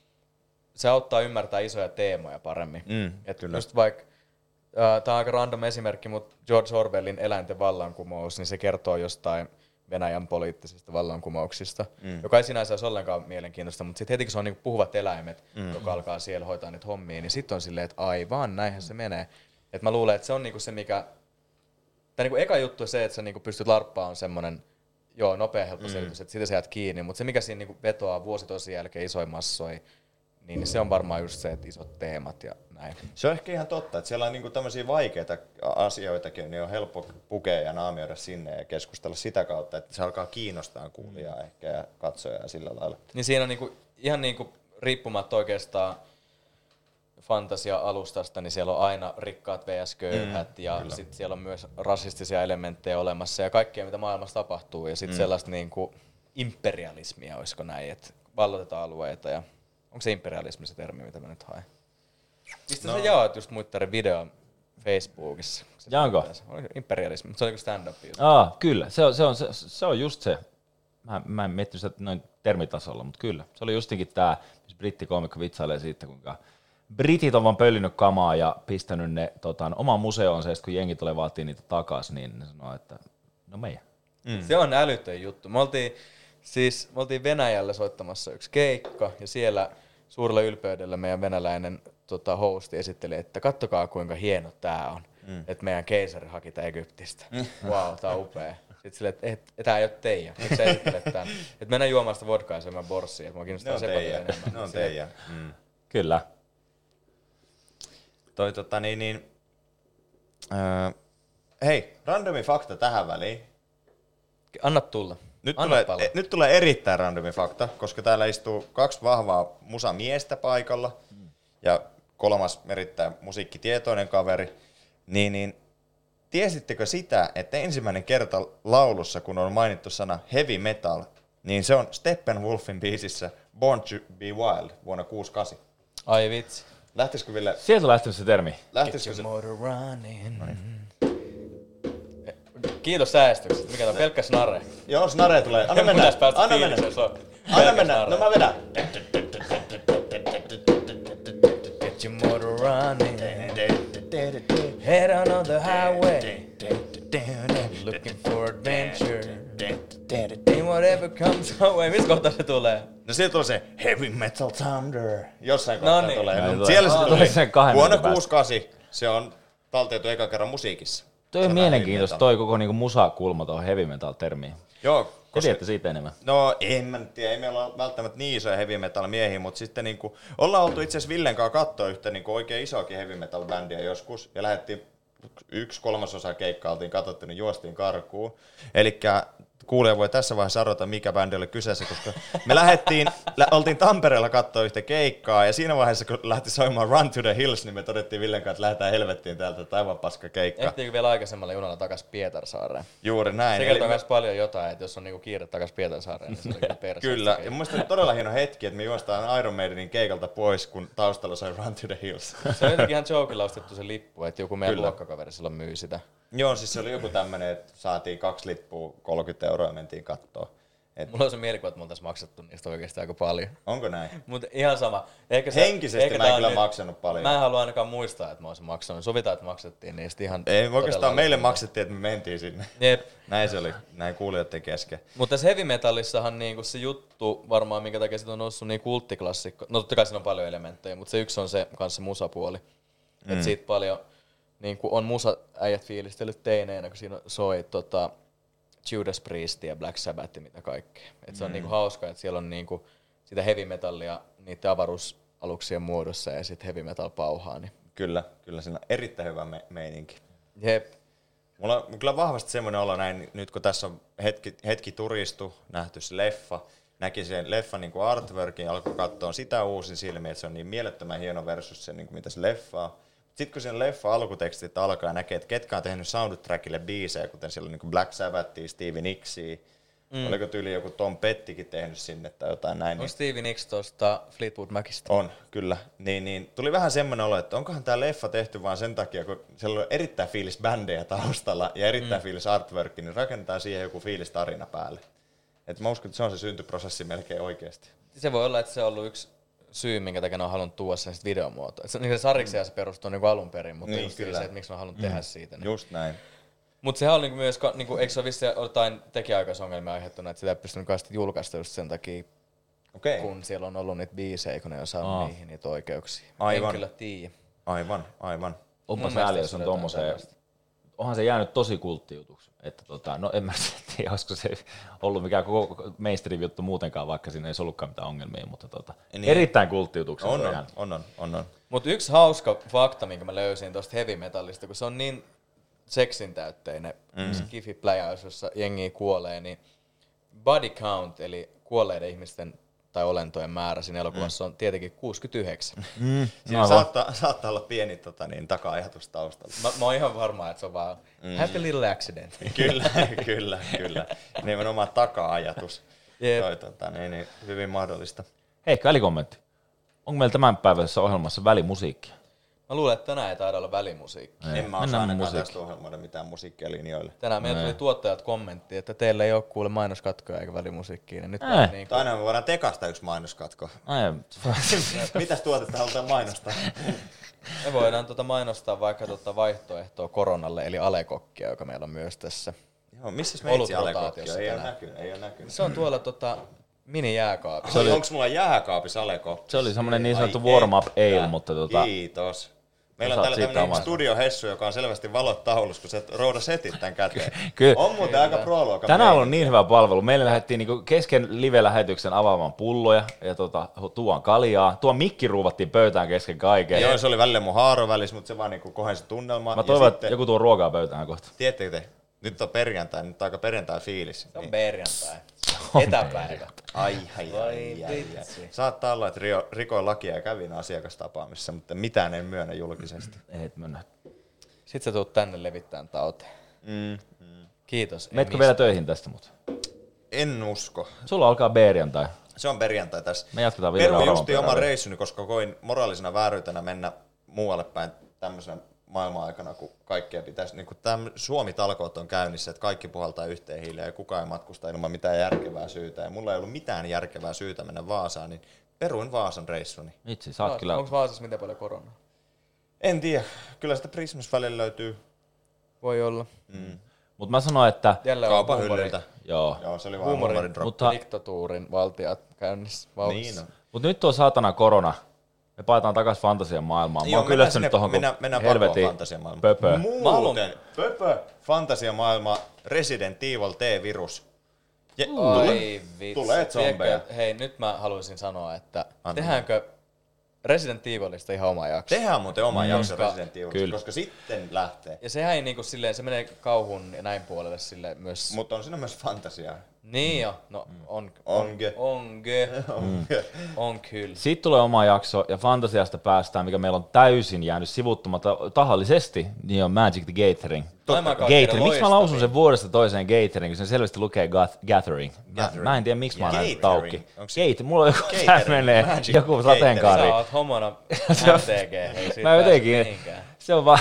se auttaa ymmärtää isoja teemoja paremmin. Mm, Et kyllä. just vaikka, äh, tämä on aika random esimerkki, mutta George Orwellin Eläinten vallankumous, niin se kertoo jostain Venäjän poliittisista vallankumouksista, mm. joka ei sinänsä olisi ollenkaan mielenkiintoista, mutta sitten heti kun se on niinku puhuvat eläimet, mm. joka alkaa siellä hoitaa niitä hommia, niin sitten on silleen, että aivan, näinhän se menee. Et mä luulen, että se on niinku se, mikä... Tai niinku eka juttu on se, että sä niinku pystyt larppaa on semmoinen joo, nopea helppo mm. selitys, että sitä sä jäät kiinni, mutta se mikä siinä niinku vetoaa vuosi tosi jälkeen isoin massoi, niin se on varmaan just se, että isot teemat ja näin. Se on ehkä ihan totta, että siellä on niinku tämmöisiä vaikeita asioitakin, niin on helppo pukea ja naamioida sinne ja keskustella sitä kautta, että se alkaa kiinnostaa kuulijaa Mm. ehkä ja katsojaa sillä lailla. Niin siinä on niinku, ihan niinku riippumatta oikeastaan fantasia-alustasta, niin siellä on aina rikkaat vs. köyhät mm, ja sitten siellä on myös rasistisia elementtejä olemassa ja kaikkea, mitä maailmassa tapahtuu. Ja sitten mm. sellaista niinku imperialismia, olisiko näin, että vallotetaan alueita ja onko se imperialismi se termi, mitä mä nyt haen? Mistä no. sä jaat just muittarin videon Facebookissa? Se Jaanko? Oli imperialismi, mutta se oli joku stand-up juttu. Aa, kyllä, se on, se on, se, se on just se. Mä, mä en miettinyt sitä noin termitasolla, mutta kyllä. Se oli justinkin tämä, missä brittikomikko vitsailee siitä, kuinka britit on vaan pöllinyt kamaa ja pistänyt ne tota, omaan museoonsa, ja sit kun jengi tulee vaatii niitä takaisin, niin ne sanoo, että no meidän. Mm. Se on älytön juttu. Me oltiin, siis, me oltiin Venäjällä soittamassa yksi keikka ja siellä suurella ylpeydellä meidän venäläinen tota, hosti esitteli, että kattokaa kuinka hieno tää on. Mm. Että meidän keisari haki tää Egyptistä. Wow, tää on upea. Sitten silleen, että et, et, tää ei ole teidän. Miksi sä esittelet tän? Että mennään juomaan sitä vodkaa ja syömään borssia. Että mua kiinnostaa paljon teidän. enemmän. Ne on teidän. Mm. Kyllä. Toi tota niin, niin öö, hei, randomi fakta tähän väliin. Anna tulla. Nyt Anna tulee, e, nyt tulee erittäin randomi fakta, koska täällä istuu kaksi vahvaa musamiestä paikalla ja kolmas erittäin musiikkitietoinen kaveri. Niin, niin tiesittekö sitä, että ensimmäinen kerta laulussa, kun on mainittu sana heavy metal, niin se on Steppenwolfin biisissä Born to be Wild vuonna 68. Ai vitsi. Lähtisikö Ville, Sieltä on lähtenyt se termi. lähtisikö se, motor running. Kiitos säästyksestä. Mikä tää on pelkkä snare. joo, snare tulee, anna mennä, Pitäis päästä anna mennä, se on anna mennä, snare. no mä vedän. Get your motor running. Head on on the highway. Looking for adventure. And whatever comes our way. Missä kohtaa se tulee? No sieltä tulee se Heavy Metal Thunder. Jossain No kohtaa niin. tulee. No, siellä se tuli. tulee sen kahden Vuonna minuutin päästä. 68 se on taltioitu eka kerran musiikissa. Toi on mielenkiintoista, toi koko niinku musakulma tuohon heavy metal termiin. Joo, koska, tiedätte siitä enemmän. no en mä tiedä, ei meillä ole välttämättä niin isoja heavy metal miehiä, mutta sitten niinku, ollaan oltu itse asiassa Villen kanssa katsoa yhtä niinku oikein isoakin heavy metal bändiä joskus ja lähdettiin yksi kolmasosa keikkaa oltiin katsottu, niin juostiin karkuun. Eli kuulija voi tässä vaiheessa arvata, mikä bändi oli kyseessä, koska me lähdettiin, lä- oltiin Tampereella katsoa yhtä keikkaa, ja siinä vaiheessa, kun lähti soimaan Run to the Hills, niin me todettiin Villen kanssa, että lähdetään helvettiin täältä, että aivan paska keikka. Ehtiinkö vielä aikaisemmalla junalla takas Pietarsaareen? Juuri näin. Se kertoo me- myös paljon jotain, että jos on niinku kiire takas Pietarsaareen, niin se on kyllä. *laughs* Kyllä, ja mun oli todella hieno hetki, että me juostaan Iron Maidenin keikalta pois, kun taustalla soi Run to the Hills. Se on jotenkin ihan jokilla ostettu se lippu, että joku meidän Kyllä. luokkakaveri silloin myy sitä. Joo, siis se oli joku tämmönen, että saatiin kaksi lippua, 30 euroa ja mentiin kattoo. Et, Mulla on se mielikuva, että me oltais maksettu niistä oikeasti aika paljon. onko näin? Mutta ihan sama. Ehkä se, Henkisesti ehkä mä en kyllä nyt- maksanut paljon. Mä en halua ainakaan muistaa, että mä olisin maksanut. Sovitaan, että maksettiin niistä ihan... Ei, oikeastaan meille paljon. maksettiin, että me mentiin sinne. Jep. *laughs* Näin se oli, näin kuulijoiden kesken. Mutta tässä heavy metallissahan niinku se juttu, varmaan minkä takia se on noussut niin kulttiklassikko. No totta kai siinä on paljon elementtejä, mutta se yksi on se kanssa musapuoli. Mm. Että siitä paljon niinku on musa äijät fiilistellyt teineenä, kun siinä soi tota, Judas Priest ja Black Sabbath ja mitä kaikkea. Et se on niinku hauska, että siellä on niinku sitä heavy metallia niiden avaruus aluksien muodossa ja sitten heavy metal pauhaa. Niin. Kyllä, kyllä siinä on erittäin hyvä me- meininki. Jep. Mulla on kyllä vahvasti semmoinen olo näin, nyt kun tässä on hetki, hetki turistu, nähty se leffa, näki sen leffan niin kuin artworkin, alkoi katsoa sitä uusin silmiin, että se on niin mielettömän hieno versus se, niin kuin mitä se leffa on. Sitten kun sen leffa alkutekstit alkaa ja näkee, että ketkä on tehnyt soundtrackille biisejä, kuten siellä on niin Black Sabbathia, Stevie Nicksia, mm. oliko tyyli joku Tom Pettikin tehnyt sinne tai jotain näin. On Niin Stevie Nicks tuosta Fleetwood Macista. on, kyllä. Niin, niin, tuli vähän semmoinen olo, että onkohan tämä leffa tehty vaan sen takia, kun siellä on erittäin fiilis bändejä taustalla ja erittäin mm. fiilis artwork, niin rakennetaan siihen joku fiilis tarina päälle. Et mä uskon, että se on se syntyprosessi melkein oikeasti. Se voi olla, että se on ollut yksi syy, minkä takia ne on halunnut tuoda sen videomuotoon. Se, niin se sarjiksi se perustuu niin alun perin, mutta Niin, kyllä. se, että miksi ne on halunnut mm. tehdä siitä. Niin. Just näin. Mutta sehän on niinku myös, niinku, eikö se ole vissi jotain tekijäaikaisongelmia aiheuttuna, että sitä ei pystynyt kauheasti julkaista just sen takia, Okei, okay. kun siellä on ollut niitä biisejä, kun ne on saanut Aa. niihin niitä oikeuksia. Aivan. En kyllä tiedä. aivan, aivan. Onpa sääli, jos se on tommoseen, onhan se jäänyt tosi kulttijutuksi. Että tota, no en mä *laughs* tiedä, olisiko se ollut mikään koko mainstream juttu muutenkaan, vaikka siinä ei ollutkaan mitään ongelmia, mutta tota, Niin. erittäin kulttijutuksi On, on, on, on, on, on. Mutta yksi hauska fakta, minkä mä löysin tuosta heavy metallista, kun se on niin seksin täytteinen mm. se kifi pläjäys, jossa jengi kuolee, niin body count, eli kuolleiden ihmisten tai olentojen määrä siinä elokuvassa on tietenkin 69. Siinä Aivan. saattaa, saattaa olla pieni tota, niin, taka-ajatus taustalla. mä, mä oon ihan varma, että se on vaan mm. happy little accident. *laughs* kyllä, kyllä, kyllä. Nimenomaan taka-ajatus. Jep. Toi, tota, niin, niin, hyvin mahdollista. Hei, välikommentti. Onko meillä tämänpäiväisessä ohjelmassa välimusiikkia? Mä luulen, että tänään ei taida olla välimusiikki. En mä osaa mennään ainakaan tästä ohjelmoida mitään musiikkia linjoille. Tänään meillä tuli tuottajat kommentti, että teillä ei ole kuule mainoskatkoja eikä välimusiikkia. Niin nyt Ei. niin Tai aina me voidaan tekasta yksi mainoskatko. Ai, *laughs* Mitäs tuotetta halutaan mainostaa? *laughs* me voidaan tuota mainostaa vaikka tuota vaihtoehtoa koronalle, eli alekokkia, joka meillä on myös tässä. Joo, missä meitsi Olutrotaatiossa Alekokki on? Ei ole tänään. näkynyt, ei ole näkynyt. Se on tuolla tota, mini-jääkaapissa. Se oli... Onko mulla jääkaapissa Aleko? se oli semmoinen niin sanottu warm-up ale, että. mutta tota, Kiitos. Meillä on täällä tämmöinen oman. studiohessu, joka on selvästi valot taulussa, kun sä rouda setit tämän käteen. *laughs* Kyllä. On muuten aika pro tänään on niin hyvä palvelu. Meille lähdettiin niinku kesken live-lähetyksen avaamaan pulloja ja tota, tuon kaljaa. Tuo mikki ruuvattiin pöytään kesken kaiken. Joo, se oli välillä mun haaro välissä, mutta se vaan niinku kohensi tunnelmaa. Mä toivon, että sitten- joku tuo ruokaa pöytään kohta. Tiedättekö te, nyt on perjantai, nyt on aika perjantai fiilis. Se on Niin. perjantai. Etäpäivä. Ai, ai, ai, ai, ai. Saattaa olla, että Rio, rikoin lakia ja kävin asiakastapaamisessa, mutta mitään en myönnä julkisesti. Ei, et mennä. Sitten sä tuut tänne levittämään tauteen. Mm, mm. Kiitos. mistään. vielä töihin tästä mut? En usko. Sulla alkaa perjantai. Se on perjantai tässä. Me jatketaan vielä Rauman justi oman reissuni, koska koin moraalisena vääryytenä mennä muualle päin tämmöisenä maailman-aikana, kun kaikkea pitäisi, niin kuin täm, Suomi-talkoot on käynnissä, että kaikki puhaltaa yhteen hiileen ja kukaan ei matkusta ilman mitään järkevää syytä. Ja mulla ei ollut mitään järkevää syytä mennä Vaasaan, niin peruin Vaasan reissuni. Vitsi, sä oot kyllä... Onko Vaasassa miten paljon koronaa? En tiedä, kyllä sitä Prismas välillä löytyy Voi olla. mm. Mutta mä sanoin, että... Jälleen on kaupan huumori- hyllyltä. Joo. Joo, se oli vaan huumorin, huumorin. Mutta- diktatuurin valtiat käynnissä vauhdissa. Niin on. Mutta nyt tuo saatana korona. Me paetaan takas fantasian maailmaan. Mä oon kyllä mennään sinne- nyt tohon, kun mennään, mennään helvetin pakoon fantasiamaailmaan. pöpö. Muuten, pöpö, fantasiamaailma, Resident Evil T-virus. Je, Ai vitsi. tulee Tiedätkö, zombeja. Hei, nyt mä haluaisin sanoa, että Anna tehdäänkö Resident Evilista ihan oma jakso? Tehdään muuten oma jakso Koska- Resident Evil, Kyllä. koska sitten lähtee. Ja sehän ei niinku silleen, se menee kauhun ja näin puolelle silleen myös. Mutta on siinä myös fantasiaa. Niin jo, no on, Mm. Onge. onge, *laughs* on kyllä. Siitä tulee oma jakso ja fantasiasta päästään, mikä meillä on täysin jäänyt sivuttumatta tahallisesti, niin on Magic the Gathering. Gathering. Miksi mä lausun sen vuodesta toiseen Gathering, kun se selvästi lukee gath- Gathering. Mä, Gathering. mä en tiedä, miksi mä oon näin Gathering. taukki. Gate, mulla on joku, *laughs* tää menee, Magic joku sateenkaari. Sä oot homona *laughs* MTG, Mä jotenkin, mihinkään. Se on vaan,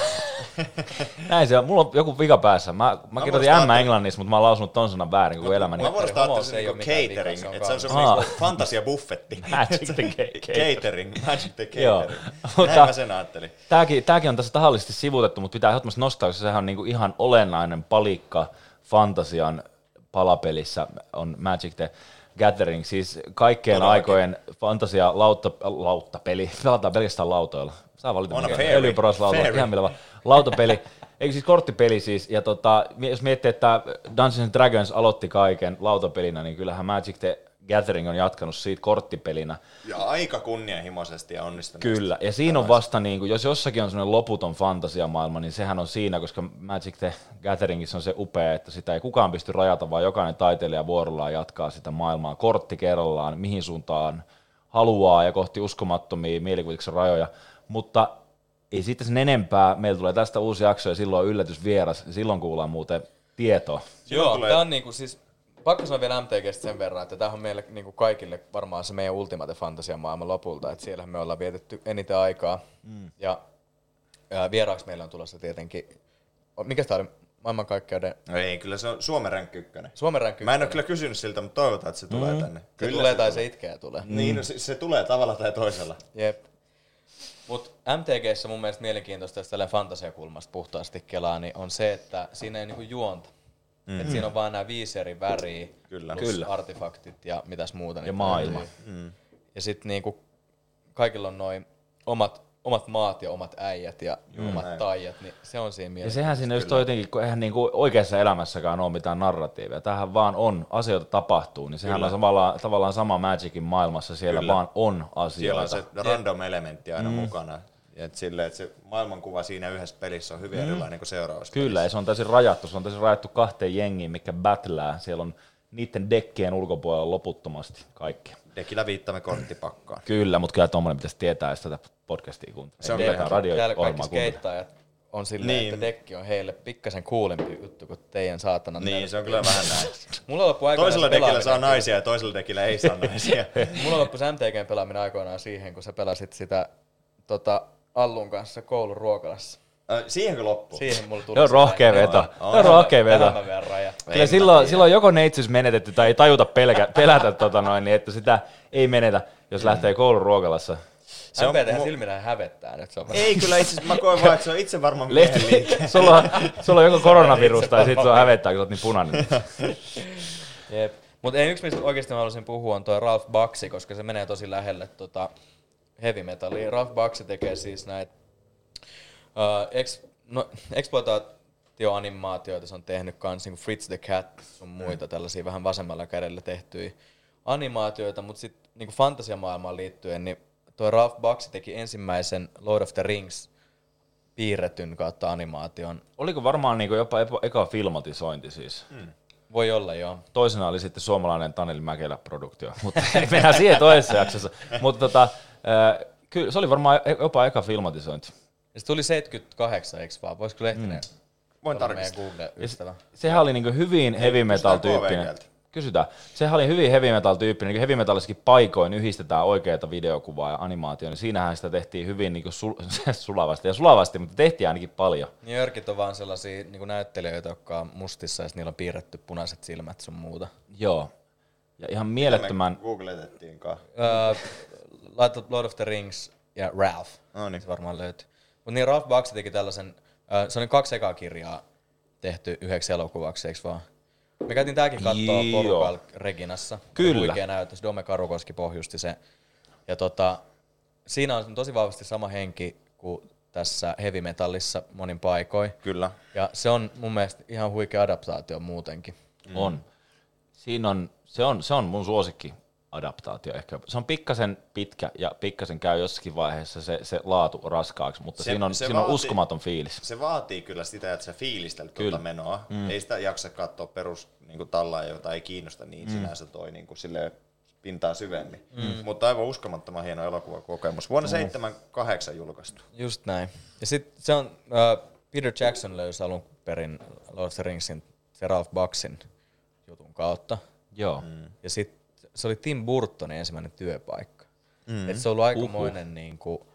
*laughs* näin se on, mulla on joku vika päässä. Mä, mä kirjoitin M että- englannissa, mutta mä oon lausunut ton sanan väärin koko elämäni. Mä Homo, ajattelin se ei niinku mitään catering, vikaa, se on että se on semmoinen niinku fantasiabuffetti. Magic the Gathering. Catering, Magic the Joo. Catering. Mutta- Näin mä sen ajattelin. Tääkin, tääkin on tässä tahallisesti sivutettu, mutta pitää ehdottomasti nostaa, koska sehän on niinku ihan olennainen palikka fantasian palapelissä on Magic the Gathering, siis kaikkien Todellakin. aikojen fantasia lautta, lauttapeli, *laughs* pelataan pelkästään lautoilla. Saa valita On a mikä- fairy. öljyporoslauta, Fairy. ihan millä vaan. Lautapeli, eikö siis korttipeli siis, ja tota, jos miettii, että Dungeons and Dragons aloitti kaiken lautapelinä, niin kyllähän Magic the Gathering on jatkanut siitä korttipelinä. Ja aika kunnianhimoisesti ja onnistunut. Kyllä, ja siinä on vasta, niin kuin, jos jossakin on sellainen loputon fantasiamaailma, niin sehän on siinä, koska Magic the Gatheringissa on se upea, että sitä ei kukaan pysty rajata, vaan jokainen taiteilija vuorollaan jatkaa sitä maailmaa kortti kerrallaan, mihin suuntaan haluaa ja kohti uskomattomia mielikuvituksen rajoja, mutta ei siitä sen enempää. Meillä tulee tästä uusi jakso ja silloin on yllätysvieras. Silloin kuullaan muuten tietoa. Joo, tulee- tämä on niinku siis, pakko sanoa vielä MTGstä sen verran, että tämä on meille niinku kaikille varmaan se meidän ultimate fantasia maailman lopulta, että siellähän me ollaan vietetty eniten aikaa. Mm. Ja, ja vieraaksi meillä on tulossa tietenkin, mikä tämä oli maailmankaikkeuden No ei, kyllä se on Suomen rank ykkönen. Suomen rankki. Mä en ole kyllä kysynyt siltä, mutta toivotaan, että se tulee Mm. tänne. se Kyllä tulee tai se itkee tulee. Niin, no, se, se tulee tavalla tai toisella. Jep. Mut MTGssä mun mielestä mielenkiintoista, jos tällä fantasiakulmasta puhtaasti kelaa, niin on se, että siinä ei niinku juonta. Mm. Et siinä on vaan nämä viisi eri väriä, Kyllä. plus Kyllä. artefaktit ja mitäs muuta. Ja maailma. löytyy. Ja sitten niinku kaikilla on noin omat, omat maat ja omat äijät ja omat näin. taijat, niin se on siinä Ja mielessä. sehän siinä just on jotenkin, kun eihän niinku oikeassa elämässäkään ole mitään narratiivia. Tähän vaan on, asioita tapahtuu, niin sehän Kyllä. on tavallaan, tavallaan sama Magicin maailmassa, siellä Kyllä. vaan on Siellä on asioita. se random elementti aina mm. mukana. Ja et sille, että se maailmankuva siinä yhdessä pelissä on hyvin mm. erilainen kuin seuraavassa Kyllä, ja se on täysin rajattu. Se on täysin rajattu kahteen jengiin, mikä battlää. Siellä on niiden dekkien ulkopuolella loputtomasti kaikki. Dekillä viittamme korttipakkaan. Kyllä, mutta kyllä tuommoinen pitäisi tietää, jos tätä podcastia kuuntelee. Se on kyllä ihan- Täällä kaikki skeittaajat on silleen, Niin. että dekki on heille pikkasen kuulempi juttu kuin teidän saatanan Niin, se on kyllä vähän näin. Mulla loppu aikoinaan Toisella se dekillä saa naisia ja toisella dekillä ei saa naisia. *laughs* Mulla loppui se MTGn pelaaminen aikoinaan siihen, kun sä pelasit sitä tota, Allun kanssa koulun ruokalassa. Siihenkö loppu? Siihen mulla tuli Se on rohkea veto. on. Se on rohkea veto. Kyllä silloin, silloin joko neitsyys menetetty tai ei tajuta pelkä, pelätä, tota noin, niin että sitä ei menetä, jos lähtee koulun ruokalassa. Se on MPT mu- silminä hävettää nyt. Se on Ei kyllä itse asiassa, mä koen vaan, että se on itse varmaan miehen liike. sulla, on, sulla on joko koronavirus tai sitten se on hävettää, kun sä oot niin punainen. *laughs* Jep. Mutta ei yksi, mistä oikeasti mä haluaisin puhua, on toi Ralph Baxi, koska se menee tosi lähelle tota heavy metallia. Ralph Baxi tekee siis näitä uh, ex, no, exploitaatioanimaatioita, se on tehnyt kans niin Fritz the Cat sun muita tällaisia vähän vasemmalla kädellä tehtyjä animaatioita, mutta sitten niin fantasiamaailmaan liittyen, niin toi Ralph Baxi teki ensimmäisen Lord of the Rings piirretyn kautta animaation. Oliko varmaan niin jopa epo- eka filmatisointi siis? Voi olla joo. Toisena oli sitten suomalainen Taneli Mäkelä-produktio, *laughs* mutta mennään siihen toisessa jaksossa. Mutta tota, äh, kyllä se oli varmaan e- jopa eka filmatisointi. Ja se tuli 78, eikö vaan? Voisiko Lehtinen mm. Voin tarkistaa. Google-ystävä? Sehän oli niinku hyvin heavy metal kysytään tyyppinen. Kysytään. Sehän oli hyvin heavy metal tyyppinen. Niin heavy metallissakin paikoin yhdistetään oikeita videokuvaa ja animaatioon. Niin siinähän sitä tehtiin hyvin niinku sul- *laughs* sulavasti ja sulavasti, mutta tehtiin ainakin paljon. Niin Jörkit on vaan sellaisia niin näyttelijöitä, jotka on mustissa ja niillä on piirretty punaiset silmät sun muuta. Joo. Ja ihan Me mielettömän... googletettiinkaan. Öö, laita Lord of the Rings ja Ralph. No niin. Se varmaan löytyy. Mutta niin Ralph Bakshi teki tällaisen, se oli kaksi ekaa kirjaa tehty yhdeksi elokuvaksi, eikö vaan? Me käytiin tääkin katsoa porukalla Reginassa. Kyllä. Huikea näytös, Dome Karukoski pohjusti se. Ja tota, siinä on tosi vahvasti sama henki kuin tässä heavy metallissa monin paikoin. Kyllä. Ja se on mun mielestä ihan huikea adaptaatio muutenkin. On. Siinä on, se on, se on mun suosikki adaptaatio ehkä. Se on pikkasen pitkä ja pikkasen käy jossakin vaiheessa se, se laatu raskaaksi, mutta Se- siinä on, se siinä on vaatii- uskomaton fiilis. Se vaatii kyllä sitä, että sä fiilistelet Kyllä. tuota menoa. Mm. Ei sitä jaksa katsoa perus niin tallaa, jota ei kiinnosta niin mm. sinänsä toi niin kuin silleen pintaa syvemmin. Mm. Mutta aivan uskomattoman hieno elokuvakokemus. Vuonna 78 julkaistu. Just näin. Ja sitten se on, uh, Peter Jackson löysi alun perin Lord of the Ringsin se Ralph Baksin jutun kautta. Joo. Ja sitten se oli Tim Burtonin ensimmäinen työpaikka. Mm. Et se on ollut aikamoinen niinku,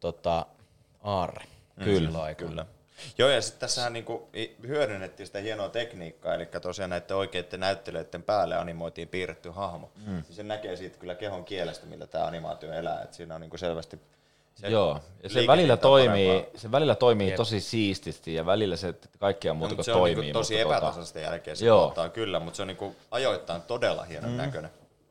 tota, aarre. Kyllä, silloin aikaan. Kyllä. Joo, ja sitten tässähän niinku hyödynnettiin sitä hienoa tekniikkaa, eli tosiaan näiden oikeiden näyttelijöiden päälle animoitiin piirretty hahmo. Mm. Se näkee siitä kyllä kehon kielestä, millä tämä animaatio elää, että siinä on niinku selvästi se Joo, ja se välillä on toimii, parempaa. se välillä toimii tosi siististi ja välillä se kaikkea muuta No, kuin se on toimii. niinku tosi tota- epätasaista jälkeen se Joo. tuottaa kyllä, mutta se on niinku ajoittain todella hienon mm. näköinen.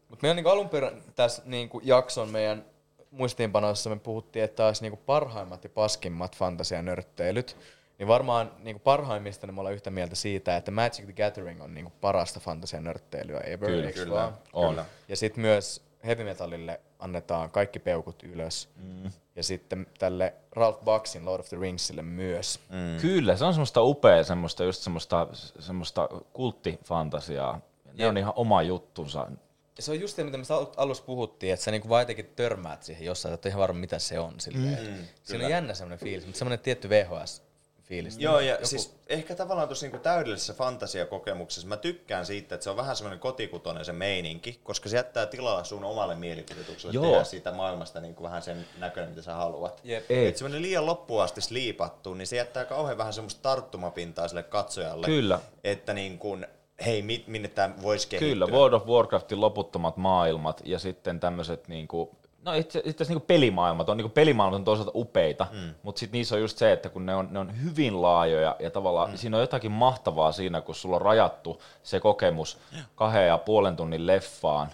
Mutta me on niinku alun perin tässä niinku jakson meidän muistiinpanoissa me puhuttiin, että olisi niinku parhaimmat ja paskimmat fantasianörtteilyt. Niin varmaan niin parhaimmista niin me ollaan yhtä mieltä siitä, että Magic the Gathering on niin parasta fantasia-nörtteilyä ever, Kyllä, kyllä. vaan? On. Kyllä. Ja sitten myös heavy metallille annetaan kaikki peukut ylös. Mm. Ja sitten tälle Ralph Bucksin Lord of the Ringsille myös. Mm. Kyllä, se on semmoista upea, semmoista, just semmoista, semmoista kulttifantasiaa. Ne Jep. on ihan oma juttunsa. Ja se on just se, mitä me al- alussa puhuttiin, että sä niinku vaan jotenkin törmäät siihen jossain, että ihan varma, mitä se on. Silleen. Mm, Siinä on jännä semmoinen fiilis, mutta semmoinen tietty VHS-fiilis. Joo, ja Joku- siis ehkä tavallaan tuossa niinku täydellisessä fantasiakokemuksessa mä tykkään siitä, että se on vähän semmoinen kotikutoinen se meininki, koska se jättää tilaa sun omalle mielikuvitukselle Joo. tehdä siitä maailmasta niinku vähän sen näköinen, mitä sä haluat. Jep. Ei. Et semmoinen liian loppuun asti sliipattu, niin se jättää kauhean vähän semmoista tarttumapintaa sille katsojalle. Kyllä. Että niin kuin, hei, mi- minne tämä voisi kehittyä. Kyllä, World of Warcraftin loputtomat maailmat ja sitten tämmöiset niinku, no itse, itse asiassa niinku pelimaailmat on, niinku pelimaailmat on toisaalta upeita, mm. mutta sitten niissä on just se, että kun ne on, ne on hyvin laajoja ja tavallaan mm. siinä on jotakin mahtavaa siinä, kun sulla on rajattu se kokemus kahden ja puolen tunnin leffaan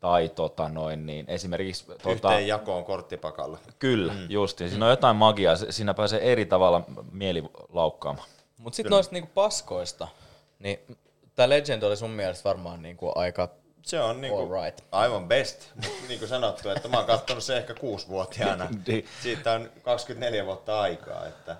tai tota noin, niin esimerkiksi tota, Yhteen jakoon korttipakalla. Kyllä, mm. just. Ja siinä on jotain magiaa, se- siinä pääsee eri tavalla mieli laukkaamaan. Mutta sitten noista niinku paskoista, niin tämä Legend oli sun mielestä varmaan niinku aika Se on niinku All right. aivan best, mutta niin kuin sanottu, että mä oon katsonut se ehkä kuusivuotiaana. *laughs* Niin. Siitä on 24 vuotta aikaa, että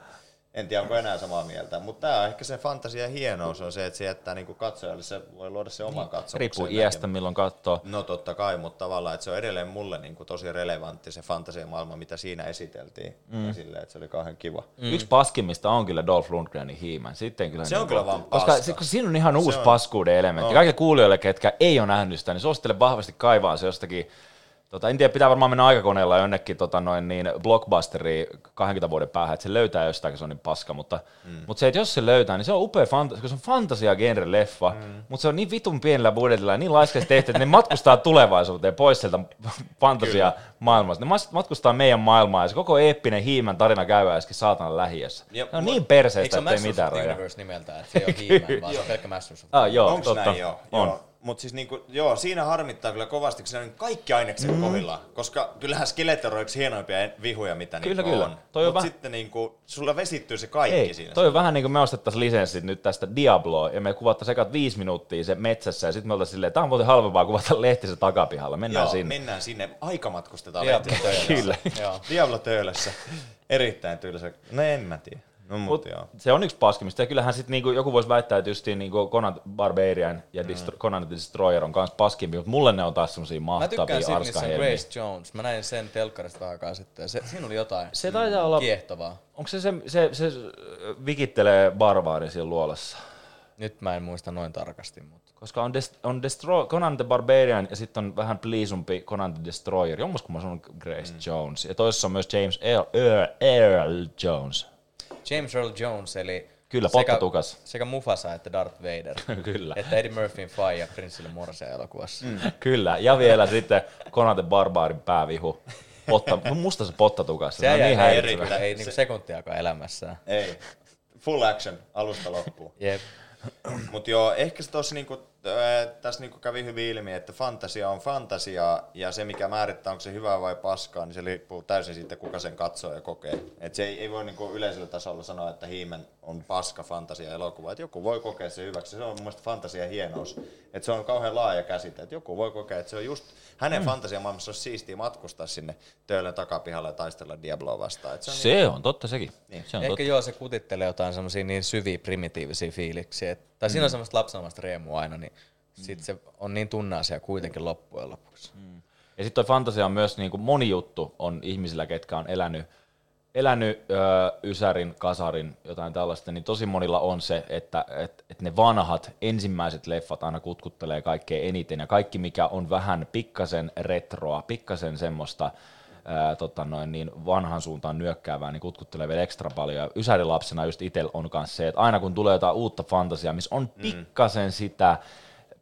en tiedä onko enää samaa mieltä, mutta tämä on ehkä se fantasia hienous on se, että se jättää niinku katsojalle, se voi luoda se oman katsomuksen. Riippuu iästä, milloin katsoo. No totta kai, mutta tavallaan, että se on edelleen mulle niinku tosi relevantti se fantasiamaailma, mitä siinä esiteltiin. Mm. Ja silleen, että se oli kauhean kiva. Mm. Yksi paskimmista on kyllä Dolph Lundgrenin hiiman. Sitten kyllä Se on niinku- kyllä vaan koska, paska. se, koska siinä on ihan uusi on- paskuuden elementti. on. Kaikille kuulijoille, ketkä ei ole nähnyt sitä, niin suosittelen vahvasti kaivaa se jostakin Tota, en tiedä, pitää varmaan mennä aikakoneella jonnekin tota, noin, niin blockbusteriin 20 vuoden päähän, että se löytää jostain, kun se on niin paska. Mutta, mm. mutta se, että jos se löytää, niin se on upea, fanta- koska se on fantasia genre leffa, mm. mutta se on niin vitun pienellä budjetilla ja niin laiskaisesti tehty, että ne matkustaa *laughs* tulevaisuuteen pois sieltä fantasia maailmasta. Ne matkustaa meidän maailmaan ja se koko eeppinen hiimän tarina käy äsken saatana lähiössä. Jep, Ne on niin Eikö perseestä, se ole ettei Masters mitään of the rajaa. Universe nimeltään, että se ei ole *laughs* He-Man, vaan se on pelkkä Masters of the Ah, joo, Onks totta. näin joo? On. joo. Mutta siis niinku, joo, siinä harmittaa kyllä kovasti, kun siinä on kaikki ainekset mm. kohillaan. Koska kyllähän Skeletor on yksi hienoimpia vihuja, mitä Kyllä, niinku kyllä. on. Toi on Mutta vähän- sitten niinku, sulla vesittyy se kaikki Ei, siinä. toi on vähän niin kuin me ostettaisiin lisenssit nyt tästä Diabloa, ja me kuvattaisiin ekat viisi minuuttia se metsässä, ja sitten me oltaisiin silleen, tämä on muuten halvempaa kuvata *laughs* lehti se takapihalla, mennään Joo, sinne. mennään sinne. Aika matkustetaan Diablo lehtiä *laughs* Kyllä. Joo. Diablo töölössä. Erittäin tylsä. No en mä tiedä. No mut, Mut joo. se on yksi paskimmista, ja kyllähän sitten niinku, joku voisi väittää, että justiin niinku Conan Barbarian ja Distro- Conan the Destroyer on kans paskimpia, mutta mulle ne on taas semmosia Mä mahtavia tykkään siitä, missä on arskahelmiä. Grace Jones. Mä näin sen telkkarista aikaa sitten. ja Se, siinä oli jotain Se taitaa olla, kiehtovaa. onko se se, se, se vikittelee barbaarin siinä luolassa? Nyt mä en muista noin tarkasti, mutta... Koska on, Dest- on Destro- Conan the Barbarian ja sitten on vähän pliisumpi Conan the Destroyer. Jommaskumman se on Grace mm. Jones. Ja toisessa on myös James Earl, Earl, Earl Jones. James Earl Jones, eli Kyllä, sekä, pottatukas. sekä Mufasa että Darth Vader. *laughs* Kyllä. että Eddie Murphyn faija Prinssille Morse elokuvassa. Mm. Kyllä. Ja vielä sitten Conan the Barbaarin päävihu. Potta, musta se pottatukas. Se on ei, niin ei, häiritsevä. ei, niinku sekuntiakaan elämässään. Ei. Full action alusta loppuun. Jep. Mutta joo, ehkä se tossa niinku, tässä niinku kävi hyvin ilmi, että fantasia on fantasiaa ja se mikä määrittää, onko se hyvää vai paskaa, niin se riippuu täysin siitä, kuka sen katsoo ja kokee. Et se ei, ei voi niinku yleisellä tasolla sanoa, että Hiimen on paska fantasia elokuva. Et joku voi kokea se hyväksi. Se on mun mielestä fantasia hienous. Et se on kauhean laaja käsite. Et joku voi kokea, että se on just hänen mm. fantasiamaailmassa olisi siistiä matkustaa sinne töölön takapihalle ja taistella Diabloa vastaan. Et se on Se on totta sekin. Niin. Se on Ehkä totta. joo, se kutittelee jotain semmoisia niin syviä primitiivisiä fiiliksiä. Et, tai siinä on semmoista lapsenomaista riemua aina, niin sit se on niin tunne-asia kuitenkin loppujen lopuksi. Ja sitten toi fantasia on myös niin kuin moni juttu on ihmisillä, ketkä on elänyt, elänyt ö, Ysärin, Kasarin, jotain tällaista, niin tosi monilla on se, että et, et ne vanhat ensimmäiset leffat aina kutkuttelee kaikkein eniten, ja kaikki mikä on vähän pikkasen retroa, pikkasen semmoista ää, tota noin, niin vanhan suuntaan nyökkäävää, niin kutkuttelee vielä ekstra paljon. Ja Ysärilapsena just itsellä on myös se, että aina kun tulee jotain uutta fantasiaa, missä on pikkasen sitä